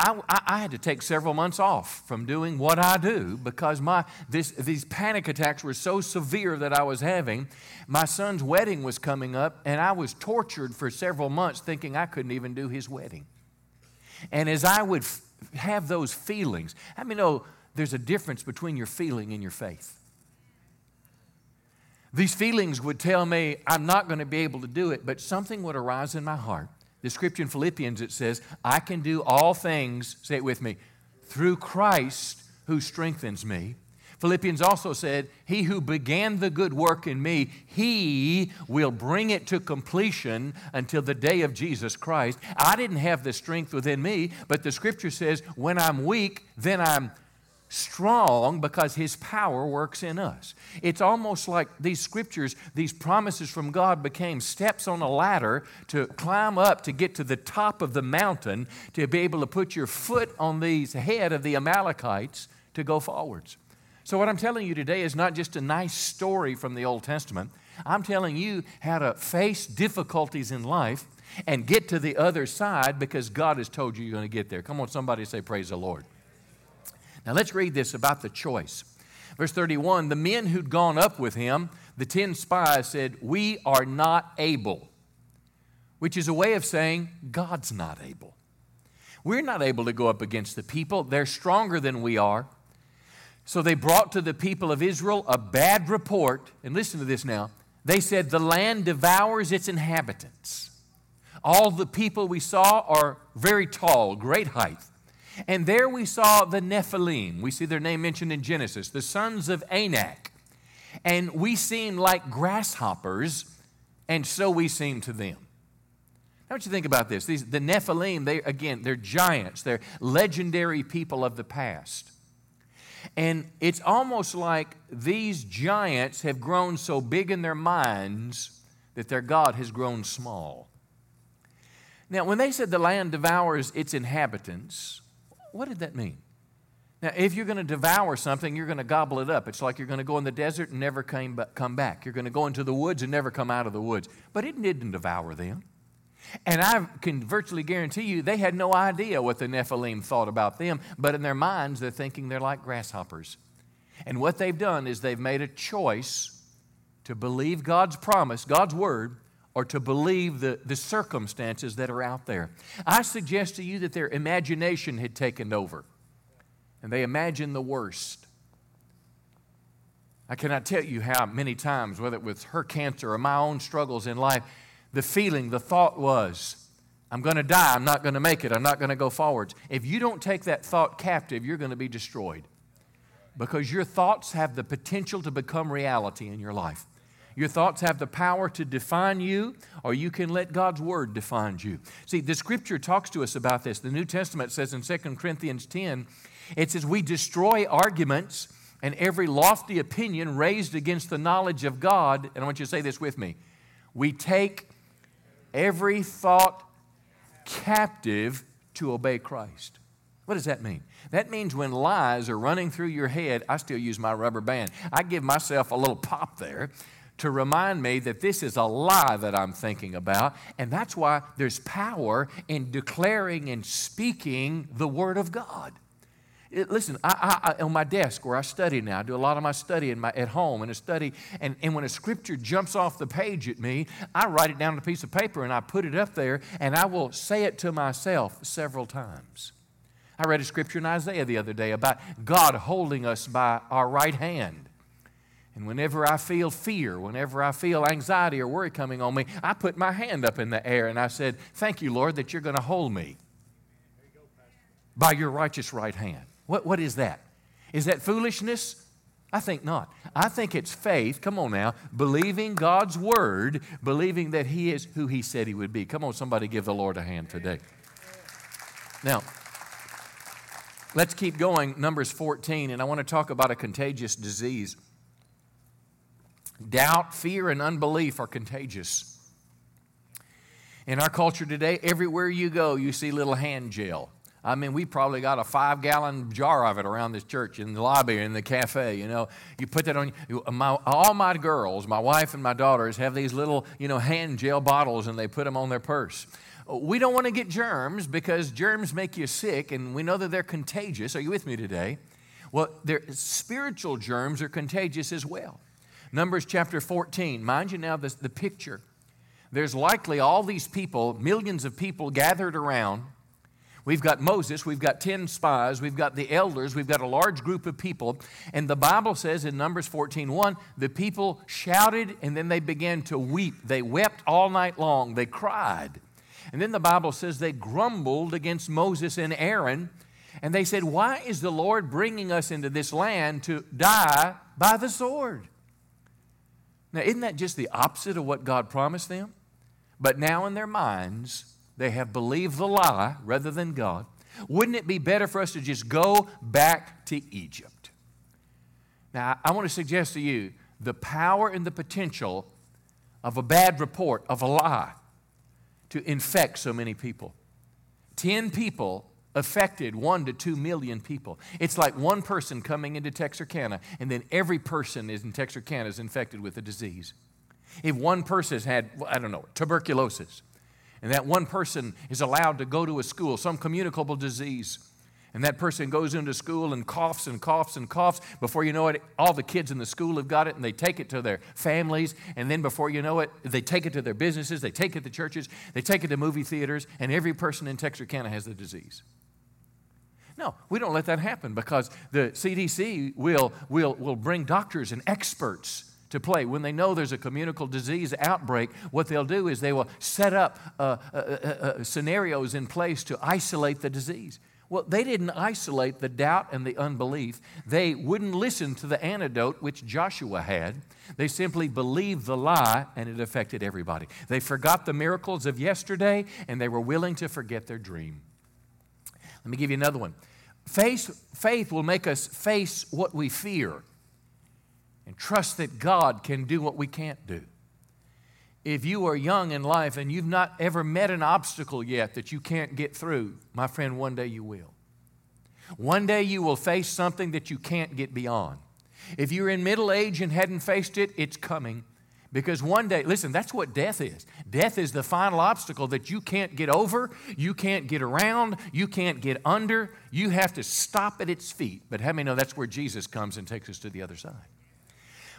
Speaker 3: I, I, had to take several months off from doing what I do because my, this, these panic attacks were so severe that I was having. My son's wedding was coming up, and I was tortured for several months thinking I couldn't even do his wedding. And as I would have those feelings, I mean, know there's a difference between your feeling and your faith. These feelings would tell me I'm not going to be able to do it, but something would arise in my heart. The scripture in Philippians it says, I can do all things, say it with me, through Christ who strengthens me. Philippians also said, He who began the good work in me, he will bring it to completion until the day of Jesus Christ. I didn't have the strength within me, but the scripture says, When I'm weak, then I'm strong because His power works in us. It's almost like these scriptures, these promises from God became steps on a ladder to climb up to get to the top of the mountain to be able to put your foot on the head of the Amalekites to go forwards. So, what I'm telling you today is not just a nice story from the Old Testament. I'm telling you how to face difficulties in life and get to the other side because God has told you you're going to get there. Come on, somebody say, Praise the Lord. Now let's read this about the choice. Verse 31 The men who'd gone up with him, the ten spies, said, We are not able, which is a way of saying God's not able. We're not able to go up against the people, they're stronger than we are. So they brought to the people of Israel a bad report. And listen to this now. They said, The land devours its inhabitants. All the people we saw are very tall, great height. And there we saw the Nephilim. We see their name mentioned in Genesis, the sons of Anak. And we seem like grasshoppers, and so we seem to them. Now, what you think about this? These, the Nephilim, they, again, they're giants. They're legendary people of the past. And it's almost like these giants have grown so big in their minds that their God has grown small. Now, when they said the land devours its inhabitants, what did that mean? Now, if you're going to devour something, you're going to gobble it up. It's like you're going to go in the desert and never come back. You're going to go into the woods and never come out of the woods. But it didn't devour them. And I can virtually guarantee you they had no idea what the Nephilim thought about them, but in their minds, they're thinking they're like grasshoppers. And what they've done is they've made a choice to believe God's promise, God's word, or to believe the, the circumstances that are out there. I suggest to you that their imagination had taken over, and they imagined the worst. I cannot tell you how many times, whether it was her cancer or my own struggles in life, the feeling, the thought was, I'm going to die. I'm not going to make it. I'm not going to go forwards. If you don't take that thought captive, you're going to be destroyed because your thoughts have the potential to become reality in your life. Your thoughts have the power to define you, or you can let God's word define you. See, the scripture talks to us about this. The New Testament says in 2 Corinthians 10, it says, We destroy arguments and every lofty opinion raised against the knowledge of God. And I want you to say this with me. We take every thought captive to obey Christ. What does that mean? That means when lies are running through your head, I still use my rubber band. I give myself a little pop there to remind me that this is a lie that I'm thinking about. And that's why there's power in declaring and speaking the Word of God. It, listen, I, I, on my desk where I study now, I do a lot of my study my, at home and a study, and, and when a scripture jumps off the page at me, I write it down on a piece of paper and I put it up there, and I will say it to myself several times. I read a scripture in Isaiah the other day about God holding us by our right hand. And whenever I feel fear, whenever I feel anxiety or worry coming on me, I put my hand up in the air and I said, Thank you, Lord, that you're going to hold me by your righteous right hand. What, what is that? Is that foolishness? I think not. I think it's faith, come on now, believing God's word, believing that He is who He said He would be. Come on, somebody give the Lord a hand today. Now, let's keep going. Numbers 14, and I want to talk about a contagious disease. Doubt, fear, and unbelief are contagious. In our culture today, everywhere you go, you see little hand gel. I mean, we probably got a five gallon jar of it around this church in the lobby in the cafe. You know, you put that on. My, all my girls, my wife and my daughters, have these little, you know, hand gel bottles and they put them on their purse. We don't want to get germs because germs make you sick and we know that they're contagious. Are you with me today? Well, their spiritual germs are contagious as well. Numbers chapter 14. Mind you now the picture. There's likely all these people, millions of people gathered around We've got Moses, we've got 10 spies, we've got the elders, we've got a large group of people. And the Bible says in Numbers 14:1, the people shouted and then they began to weep. They wept all night long. They cried. And then the Bible says they grumbled against Moses and Aaron. And they said, Why is the Lord bringing us into this land to die by the sword? Now, isn't that just the opposite of what God promised them? But now in their minds, they have believed the lie rather than God. Wouldn't it be better for us to just go back to Egypt? Now, I want to suggest to you the power and the potential of a bad report, of a lie, to infect so many people. Ten people affected one to two million people. It's like one person coming into Texarkana, and then every person in Texarkana is infected with the disease. If one person has had, I don't know, tuberculosis, and that one person is allowed to go to a school, some communicable disease, and that person goes into school and coughs and coughs and coughs. Before you know it, all the kids in the school have got it and they take it to their families. And then before you know it, they take it to their businesses, they take it to churches, they take it to movie theaters, and every person in Texarkana has the disease. No, we don't let that happen because the CDC will, will, will bring doctors and experts to play. When they know there's a communicable disease outbreak, what they'll do is they will set up uh, uh, uh, uh, scenarios in place to isolate the disease. Well, they didn't isolate the doubt and the unbelief. They wouldn't listen to the antidote which Joshua had. They simply believed the lie and it affected everybody. They forgot the miracles of yesterday and they were willing to forget their dream. Let me give you another one. Faith, faith will make us face what we fear and trust that God can do what we can't do. If you are young in life and you've not ever met an obstacle yet that you can't get through, my friend, one day you will. One day you will face something that you can't get beyond. If you're in middle age and hadn't faced it, it's coming. Because one day, listen, that's what death is. Death is the final obstacle that you can't get over, you can't get around, you can't get under. You have to stop at its feet. But how many know that's where Jesus comes and takes us to the other side?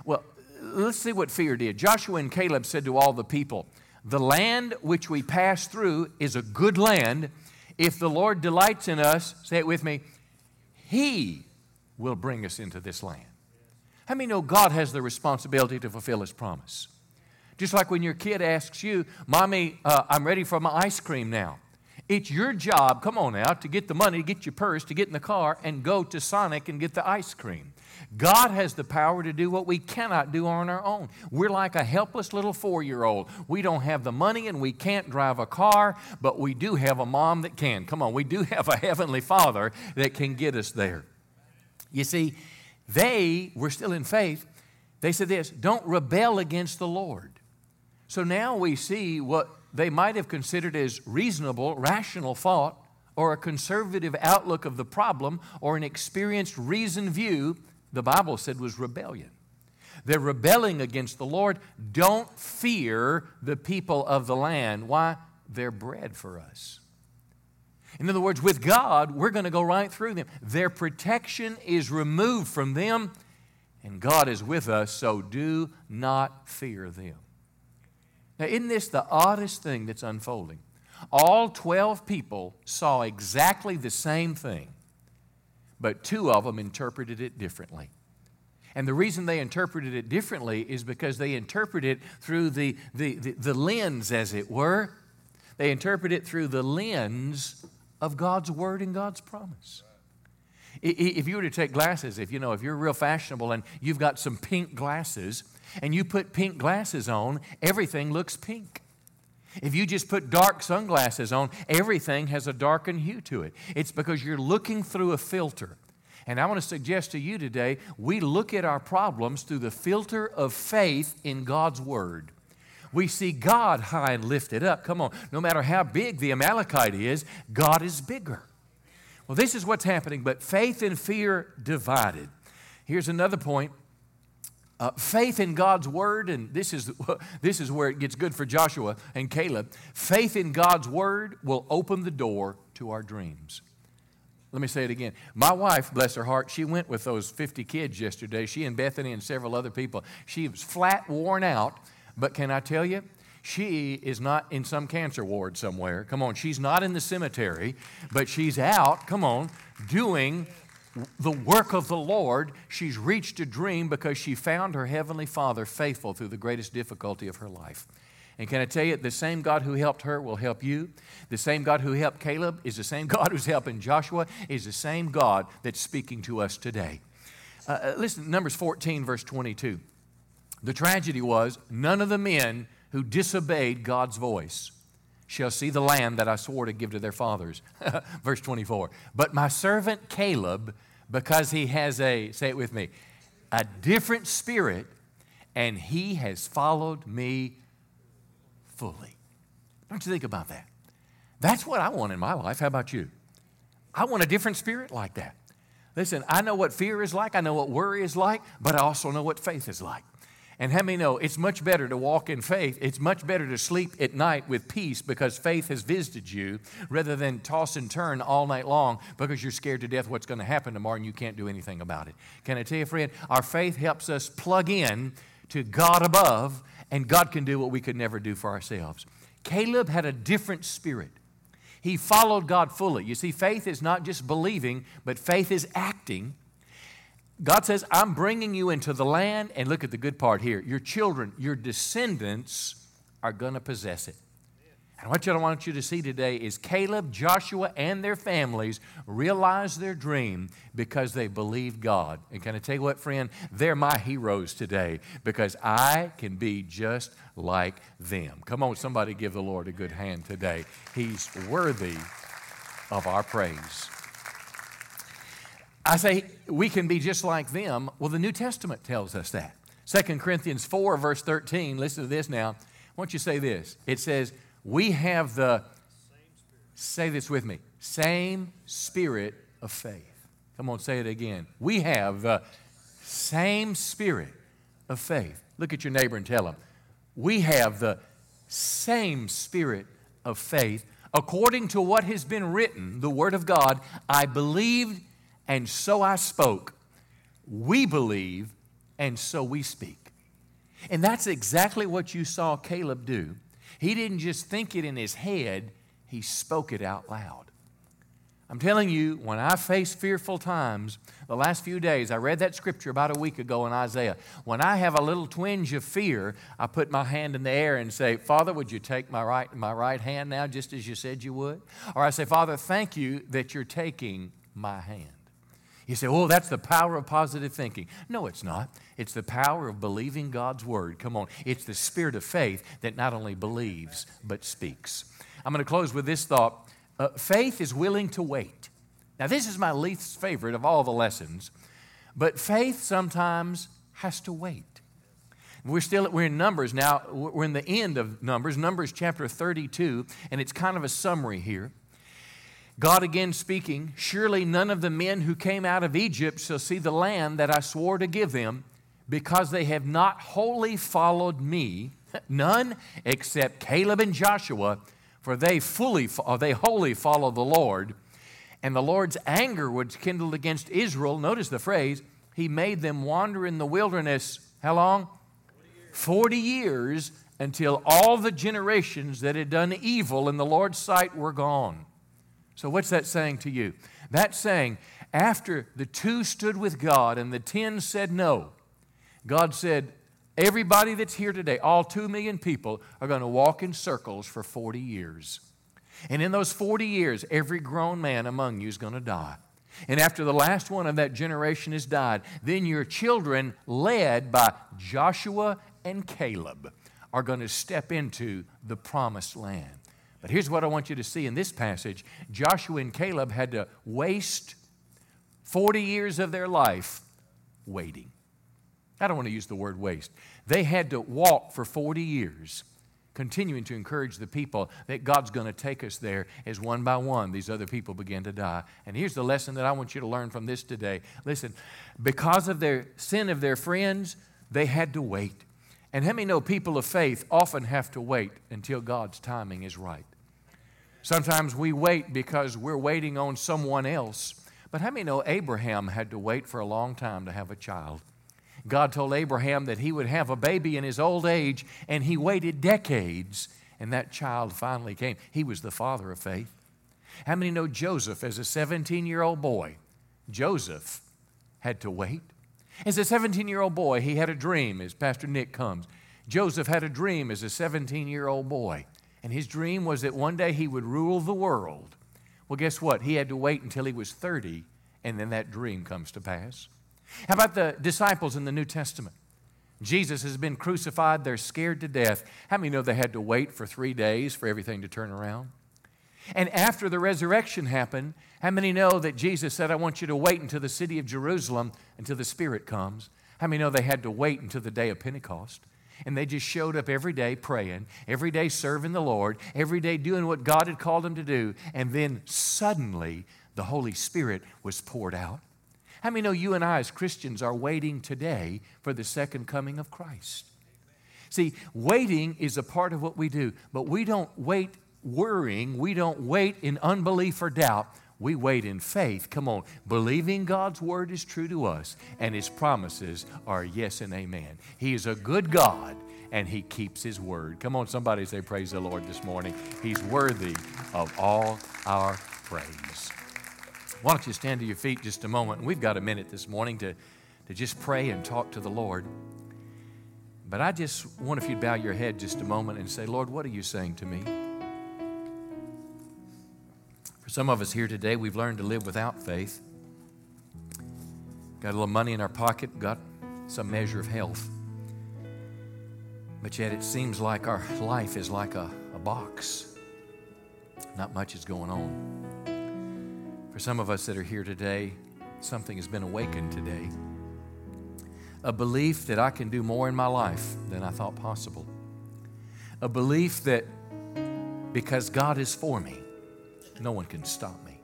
Speaker 3: Well, let's see what fear did. Joshua and Caleb said to all the people, The land which we pass through is a good land. If the Lord delights in us, say it with me, He will bring us into this land. How many know God has the responsibility to fulfill His promise? Just like when your kid asks you, Mommy, uh, I'm ready for my ice cream now. It's your job, come on now, to get the money, to get your purse, to get in the car, and go to Sonic and get the ice cream. God has the power to do what we cannot do on our own. We're like a helpless little four year old. We don't have the money and we can't drive a car, but we do have a mom that can. Come on, we do have a heavenly father that can get us there. You see, they were still in faith. They said this don't rebel against the Lord. So now we see what they might have considered as reasonable, rational thought, or a conservative outlook of the problem, or an experienced, reasoned view the Bible said was rebellion. They're rebelling against the Lord. Don't fear the people of the land. Why? They're bread for us. In other words, with God, we're going to go right through them. Their protection is removed from them, and God is with us, so do not fear them. Now, isn't this the oddest thing that's unfolding? All 12 people saw exactly the same thing but two of them interpreted it differently. And the reason they interpreted it differently is because they interpret it through the, the, the, the, lens, as it were. They interpret it through the lens of God's word and God's promise. If you were to take glasses, if you know, if you're real fashionable and you've got some pink glasses and you put pink glasses on, everything looks pink. If you just put dark sunglasses on, everything has a darkened hue to it. It's because you're looking through a filter. And I want to suggest to you today we look at our problems through the filter of faith in God's Word. We see God high and lifted up. Come on, no matter how big the Amalekite is, God is bigger. Well, this is what's happening, but faith and fear divided. Here's another point uh, faith in God's word, and this is, *laughs* this is where it gets good for Joshua and Caleb. Faith in God's word will open the door to our dreams. Let me say it again. My wife, bless her heart, she went with those 50 kids yesterday. She and Bethany and several other people. She was flat worn out, but can I tell you, she is not in some cancer ward somewhere. Come on, she's not in the cemetery, but she's out, come on, doing the work of the Lord, she's reached a dream because she found her Heavenly Father faithful through the greatest difficulty of her life. And can I tell you, the same God who helped her will help you. The same God who helped Caleb is the same *laughs* God who's helping Joshua, is the same God that's speaking to us today. Uh, uh listen, Numbers 14, verse 22. The tragedy was none of the men who disobeyed God's voice shall see the land that I swore to give to their fathers. *laughs* Verse 24. But my servant Caleb, because he has a, say it with me, a different spirit, and he has followed me fully. Don't you think about that? That's what I want in my life. How about you? I want a different spirit like that. Listen, I know what fear is like, I know what worry is like, but I also know what faith is like. And how many know it's much better to walk in faith? It's much better to sleep at night with peace because faith has visited you rather than toss and turn all night long because you're scared to death what's going to happen tomorrow and you can't do anything about it. Can I tell you, friend, our faith helps us plug in to God above, and God can do what we could never do for ourselves. Caleb had a different spirit. He followed God fully. You see, faith is not just believing, but faith is acting. God says, I'm bringing you into the land, and look at the good part here. Your children, your descendants are going to possess it. And what I want you to see today is Caleb, Joshua, and their families realized their dream because they believed God. And can I tell you what, friend? They're my heroes today because I can be just like them. Come on, somebody give the Lord a good hand today. He's worthy of our praise. I say we can be just like them. Well, the New Testament tells us that. 2 Corinthians 4, verse 13, listen to this now. I want you say this. It says, We have the, say this with me, same spirit of faith. Come on, say it again. We have the same spirit of faith. Look at your neighbor and tell him, We have the same spirit of faith. According to what has been written, the Word of God, I believed and so I spoke. We believe, and so we speak. And that's exactly what you saw Caleb do. He didn't just think it in his head, he spoke it out loud. I'm telling you, when I face fearful times, the last few days, I read that scripture about a week ago in Isaiah. When I have a little twinge of fear, I put my hand in the air and say, Father, would you take my right, my right hand now, just as you said you would? Or I say, Father, thank you that you're taking my hand. You say, oh, that's the power of positive thinking. No, it's not. It's the power of believing God's word. Come on. It's the spirit of faith that not only believes, but speaks. I'm going to close with this thought uh, faith is willing to wait. Now, this is my least favorite of all the lessons, but faith sometimes has to wait. We're still we're in Numbers now. We're in the end of Numbers, Numbers chapter 32, and it's kind of a summary here. God again speaking, Surely none of the men who came out of Egypt shall see the land that I swore to give them, because they have not wholly followed me, *laughs* none except Caleb and Joshua, for they fully or they wholly follow the Lord. And the Lord's anger was kindled against Israel. Notice the phrase, He made them wander in the wilderness. How long? 40 years until all the generations that had done evil in the Lord's sight were gone. So, what's that saying to you? That's saying, after the two stood with God and the ten said no, God said, Everybody that's here today, all two million people, are going to walk in circles for 40 years. And in those 40 years, every grown man among you is going to die. And after the last one of that generation has died, then your children, led by Joshua and Caleb, are going to step into the promised land. But here's what I want you to see in this passage Joshua and Caleb had to waste 40 years of their life waiting. I don't want to use the word waste. They had to walk for 40 years, continuing to encourage the people that God's going to take us there as one by one these other people begin to die. And here's the lesson that I want you to learn from this today. Listen, because of their sin of their friends, they had to wait. And how many know people of faith often have to wait until God's timing is right? Sometimes we wait because we're waiting on someone else. But how many know Abraham had to wait for a long time to have a child? God told Abraham that he would have a baby in his old age, and he waited decades, and that child finally came. He was the father of faith. How many know Joseph as a 17 year old boy? Joseph had to wait. As a 17 year old boy, he had a dream, as Pastor Nick comes. Joseph had a dream as a 17 year old boy. And his dream was that one day he would rule the world. Well, guess what? He had to wait until he was 30, and then that dream comes to pass. How about the disciples in the New Testament? Jesus has been crucified. They're scared to death. How many know they had to wait for three days for everything to turn around? And after the resurrection happened, how many know that Jesus said, I want you to wait until the city of Jerusalem until the Spirit comes? How many know they had to wait until the day of Pentecost? And they just showed up every day praying, every day serving the Lord, every day doing what God had called them to do. And then suddenly the Holy Spirit was poured out. How many know you and I, as Christians, are waiting today for the second coming of Christ? See, waiting is a part of what we do, but we don't wait worrying, we don't wait in unbelief or doubt. We wait in faith. Come on, believing God's word is true to us and his promises are yes and amen. He is a good God and he keeps his word. Come on, somebody say, Praise the Lord this morning. He's worthy of all our praise. Why don't you stand to your feet just a moment? We've got a minute this morning to, to just pray and talk to the Lord. But I just want if you'd bow your head just a moment and say, Lord, what are you saying to me? Some of us here today, we've learned to live without faith. Got a little money in our pocket, got some measure of health. But yet it seems like our life is like a, a box. Not much is going on. For some of us that are here today, something has been awakened today. A belief that I can do more in my life than I thought possible. A belief that because God is for me, no one can stop me.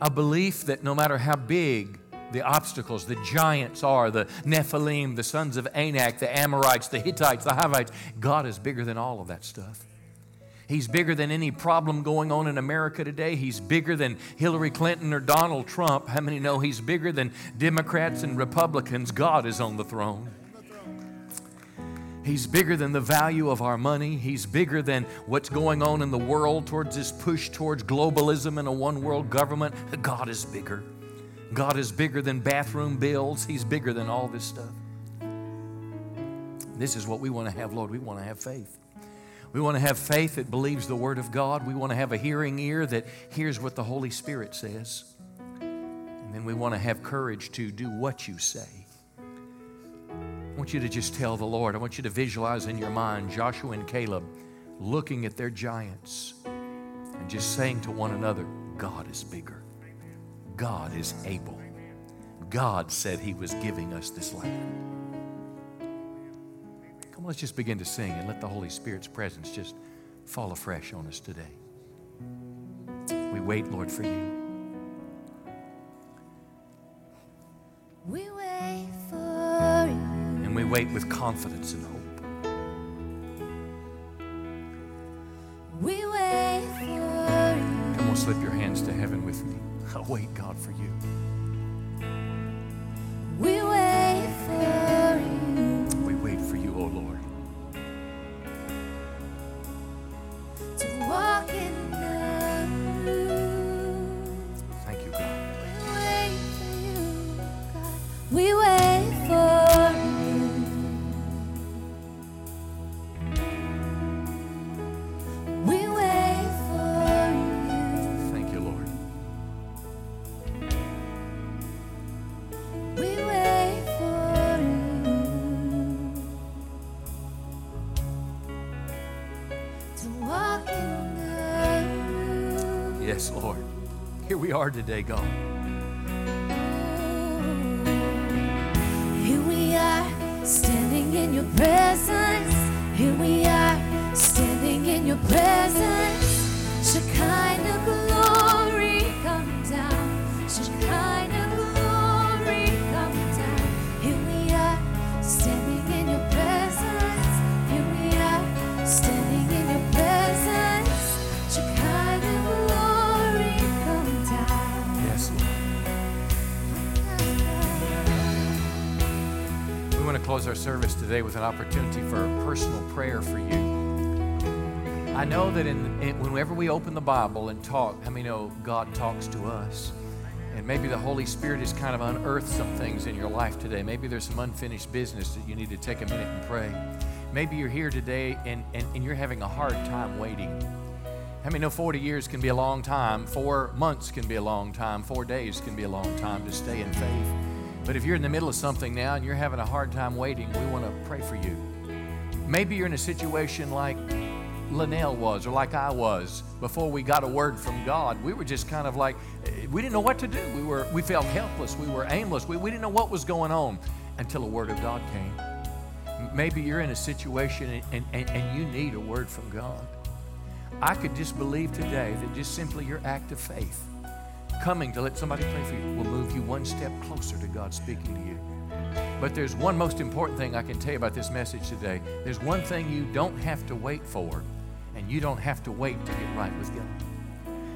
Speaker 3: A belief that no matter how big the obstacles, the giants are, the Nephilim, the sons of Anak, the Amorites, the Hittites, the Hivites, God is bigger than all of that stuff. He's bigger than any problem going on in America today. He's bigger than Hillary Clinton or Donald Trump. How many know He's bigger than Democrats and Republicans? God is on the throne. He's bigger than the value of our money. He's bigger than what's going on in the world towards this push towards globalism and a one world government. God is bigger. God is bigger than bathroom bills. He's bigger than all this stuff. This is what we want to have, Lord. We want to have faith. We want to have faith that believes the Word of God. We want to have a hearing ear that hears what the Holy Spirit says. And then we want to have courage to do what you say. I want you to just tell the Lord. I want you to visualize in your mind Joshua and Caleb looking at their giants and just saying to one another, God is bigger. God is able. God said He was giving us this land. Come on, let's just begin to sing and let the Holy Spirit's presence just fall afresh on us today. We wait, Lord, for you.
Speaker 2: We wait for.
Speaker 3: And we wait with confidence and hope.
Speaker 2: We wait for you.
Speaker 3: Come on, slip your hands to heaven with me. I wait, God, for you.
Speaker 2: We wait for you
Speaker 3: We wait for you, oh Lord.
Speaker 2: to walk in the.
Speaker 3: Thank you, God.
Speaker 2: We wait for you, God. We
Speaker 3: are today, God.
Speaker 2: Here we are standing in your presence. Here we are standing in your presence. Shekinah
Speaker 3: close our service today with an opportunity for a personal prayer for you. I know that in, in, whenever we open the Bible and talk, I mean, know God talks to us. And maybe the Holy Spirit has kind of unearthed some things in your life today. Maybe there's some unfinished business that you need to take a minute and pray. Maybe you're here today and, and, and you're having a hard time waiting. How many know 40 years can be a long time? Four months can be a long time. Four days can be a long time to stay in faith. But if you're in the middle of something now and you're having a hard time waiting, we want to pray for you. Maybe you're in a situation like Linnell was or like I was before we got a word from God. We were just kind of like, eh, we didn't know what to do. We, were, we felt helpless. We were aimless. We, we didn't know what was going on until a word of God came. Maybe you're in a situation and, and, and you need a word from God. I could just believe today that just simply your act of faith, coming to let somebody pray for you, will move you one step closer to God speaking to you. But there's one most important thing I can tell you about this message today. There's one thing you don't have to wait for, and you don't have to wait to get right with God.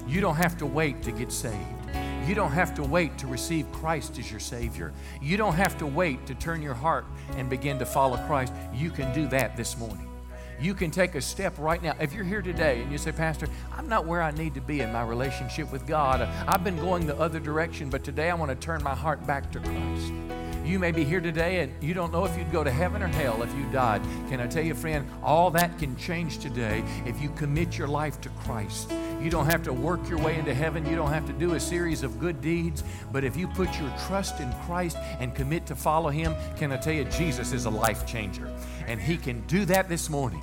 Speaker 3: You don't have to wait to get saved. You don't have to wait to receive Christ as your Savior. You don't have to wait to turn your heart and begin to follow Christ. You can do that this morning. You can take a step right now. If you're here today and you say, Pastor, I'm not where I need to be in my relationship with God, I've been going the other direction, but today I want to turn my heart back to Christ. You may be here today and you don't know if you'd go to heaven or hell if you died. Can I tell you, friend, all that can change today if you commit your life to Christ. You don't have to work your way into heaven. You don't have to do a series of good deeds. But if you put your trust in Christ and commit to follow Him, can I tell you, Jesus is a life changer. And He can do that this morning.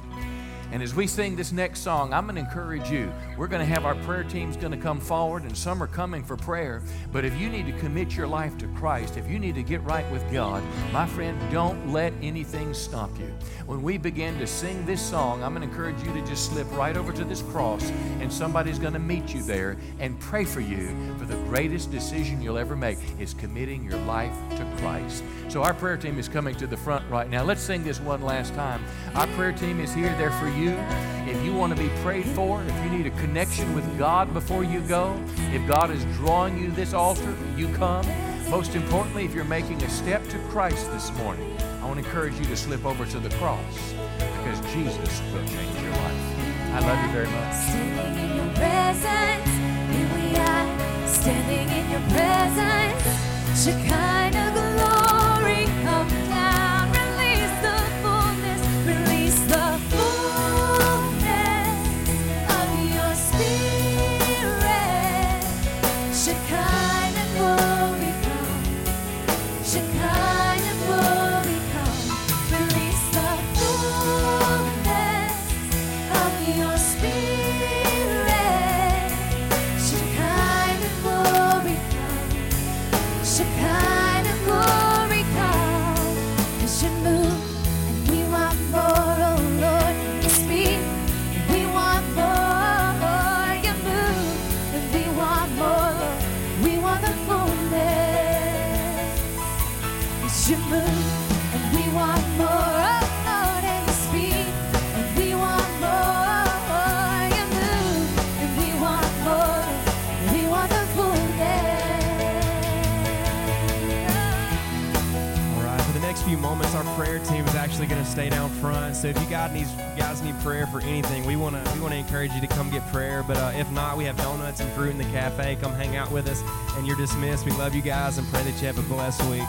Speaker 3: And as we sing this next song, I'm going to encourage you. We're going to have our prayer teams going to come forward, and some are coming for prayer. But if you need to commit your life to Christ, if you need to get right with God, my friend, don't let anything stop you. When we begin to sing this song, I'm going to encourage you to just slip right over to this cross, and somebody's going to meet you there and pray for you for the greatest decision you'll ever make is committing your life to Christ. So our prayer team is coming to the front right now. Let's sing this one last time. Our prayer team is here there for you. If you want to be prayed for, if you need a connection with God before you go, if God is drawing you to this altar, you come. Most importantly, if you're making a step to Christ this morning, I want to encourage you to slip over to the cross because Jesus will change your life. I love you very much.
Speaker 2: Standing in your presence, here we are. Standing in your presence, Shekinah
Speaker 10: going to stay down front. So if you guys need, guys need prayer for anything, we want to we want to encourage you to come get prayer. But uh, if not, we have donuts and fruit in the cafe. Come hang out with us, and you're dismissed. We love you guys and pray that you have a blessed week.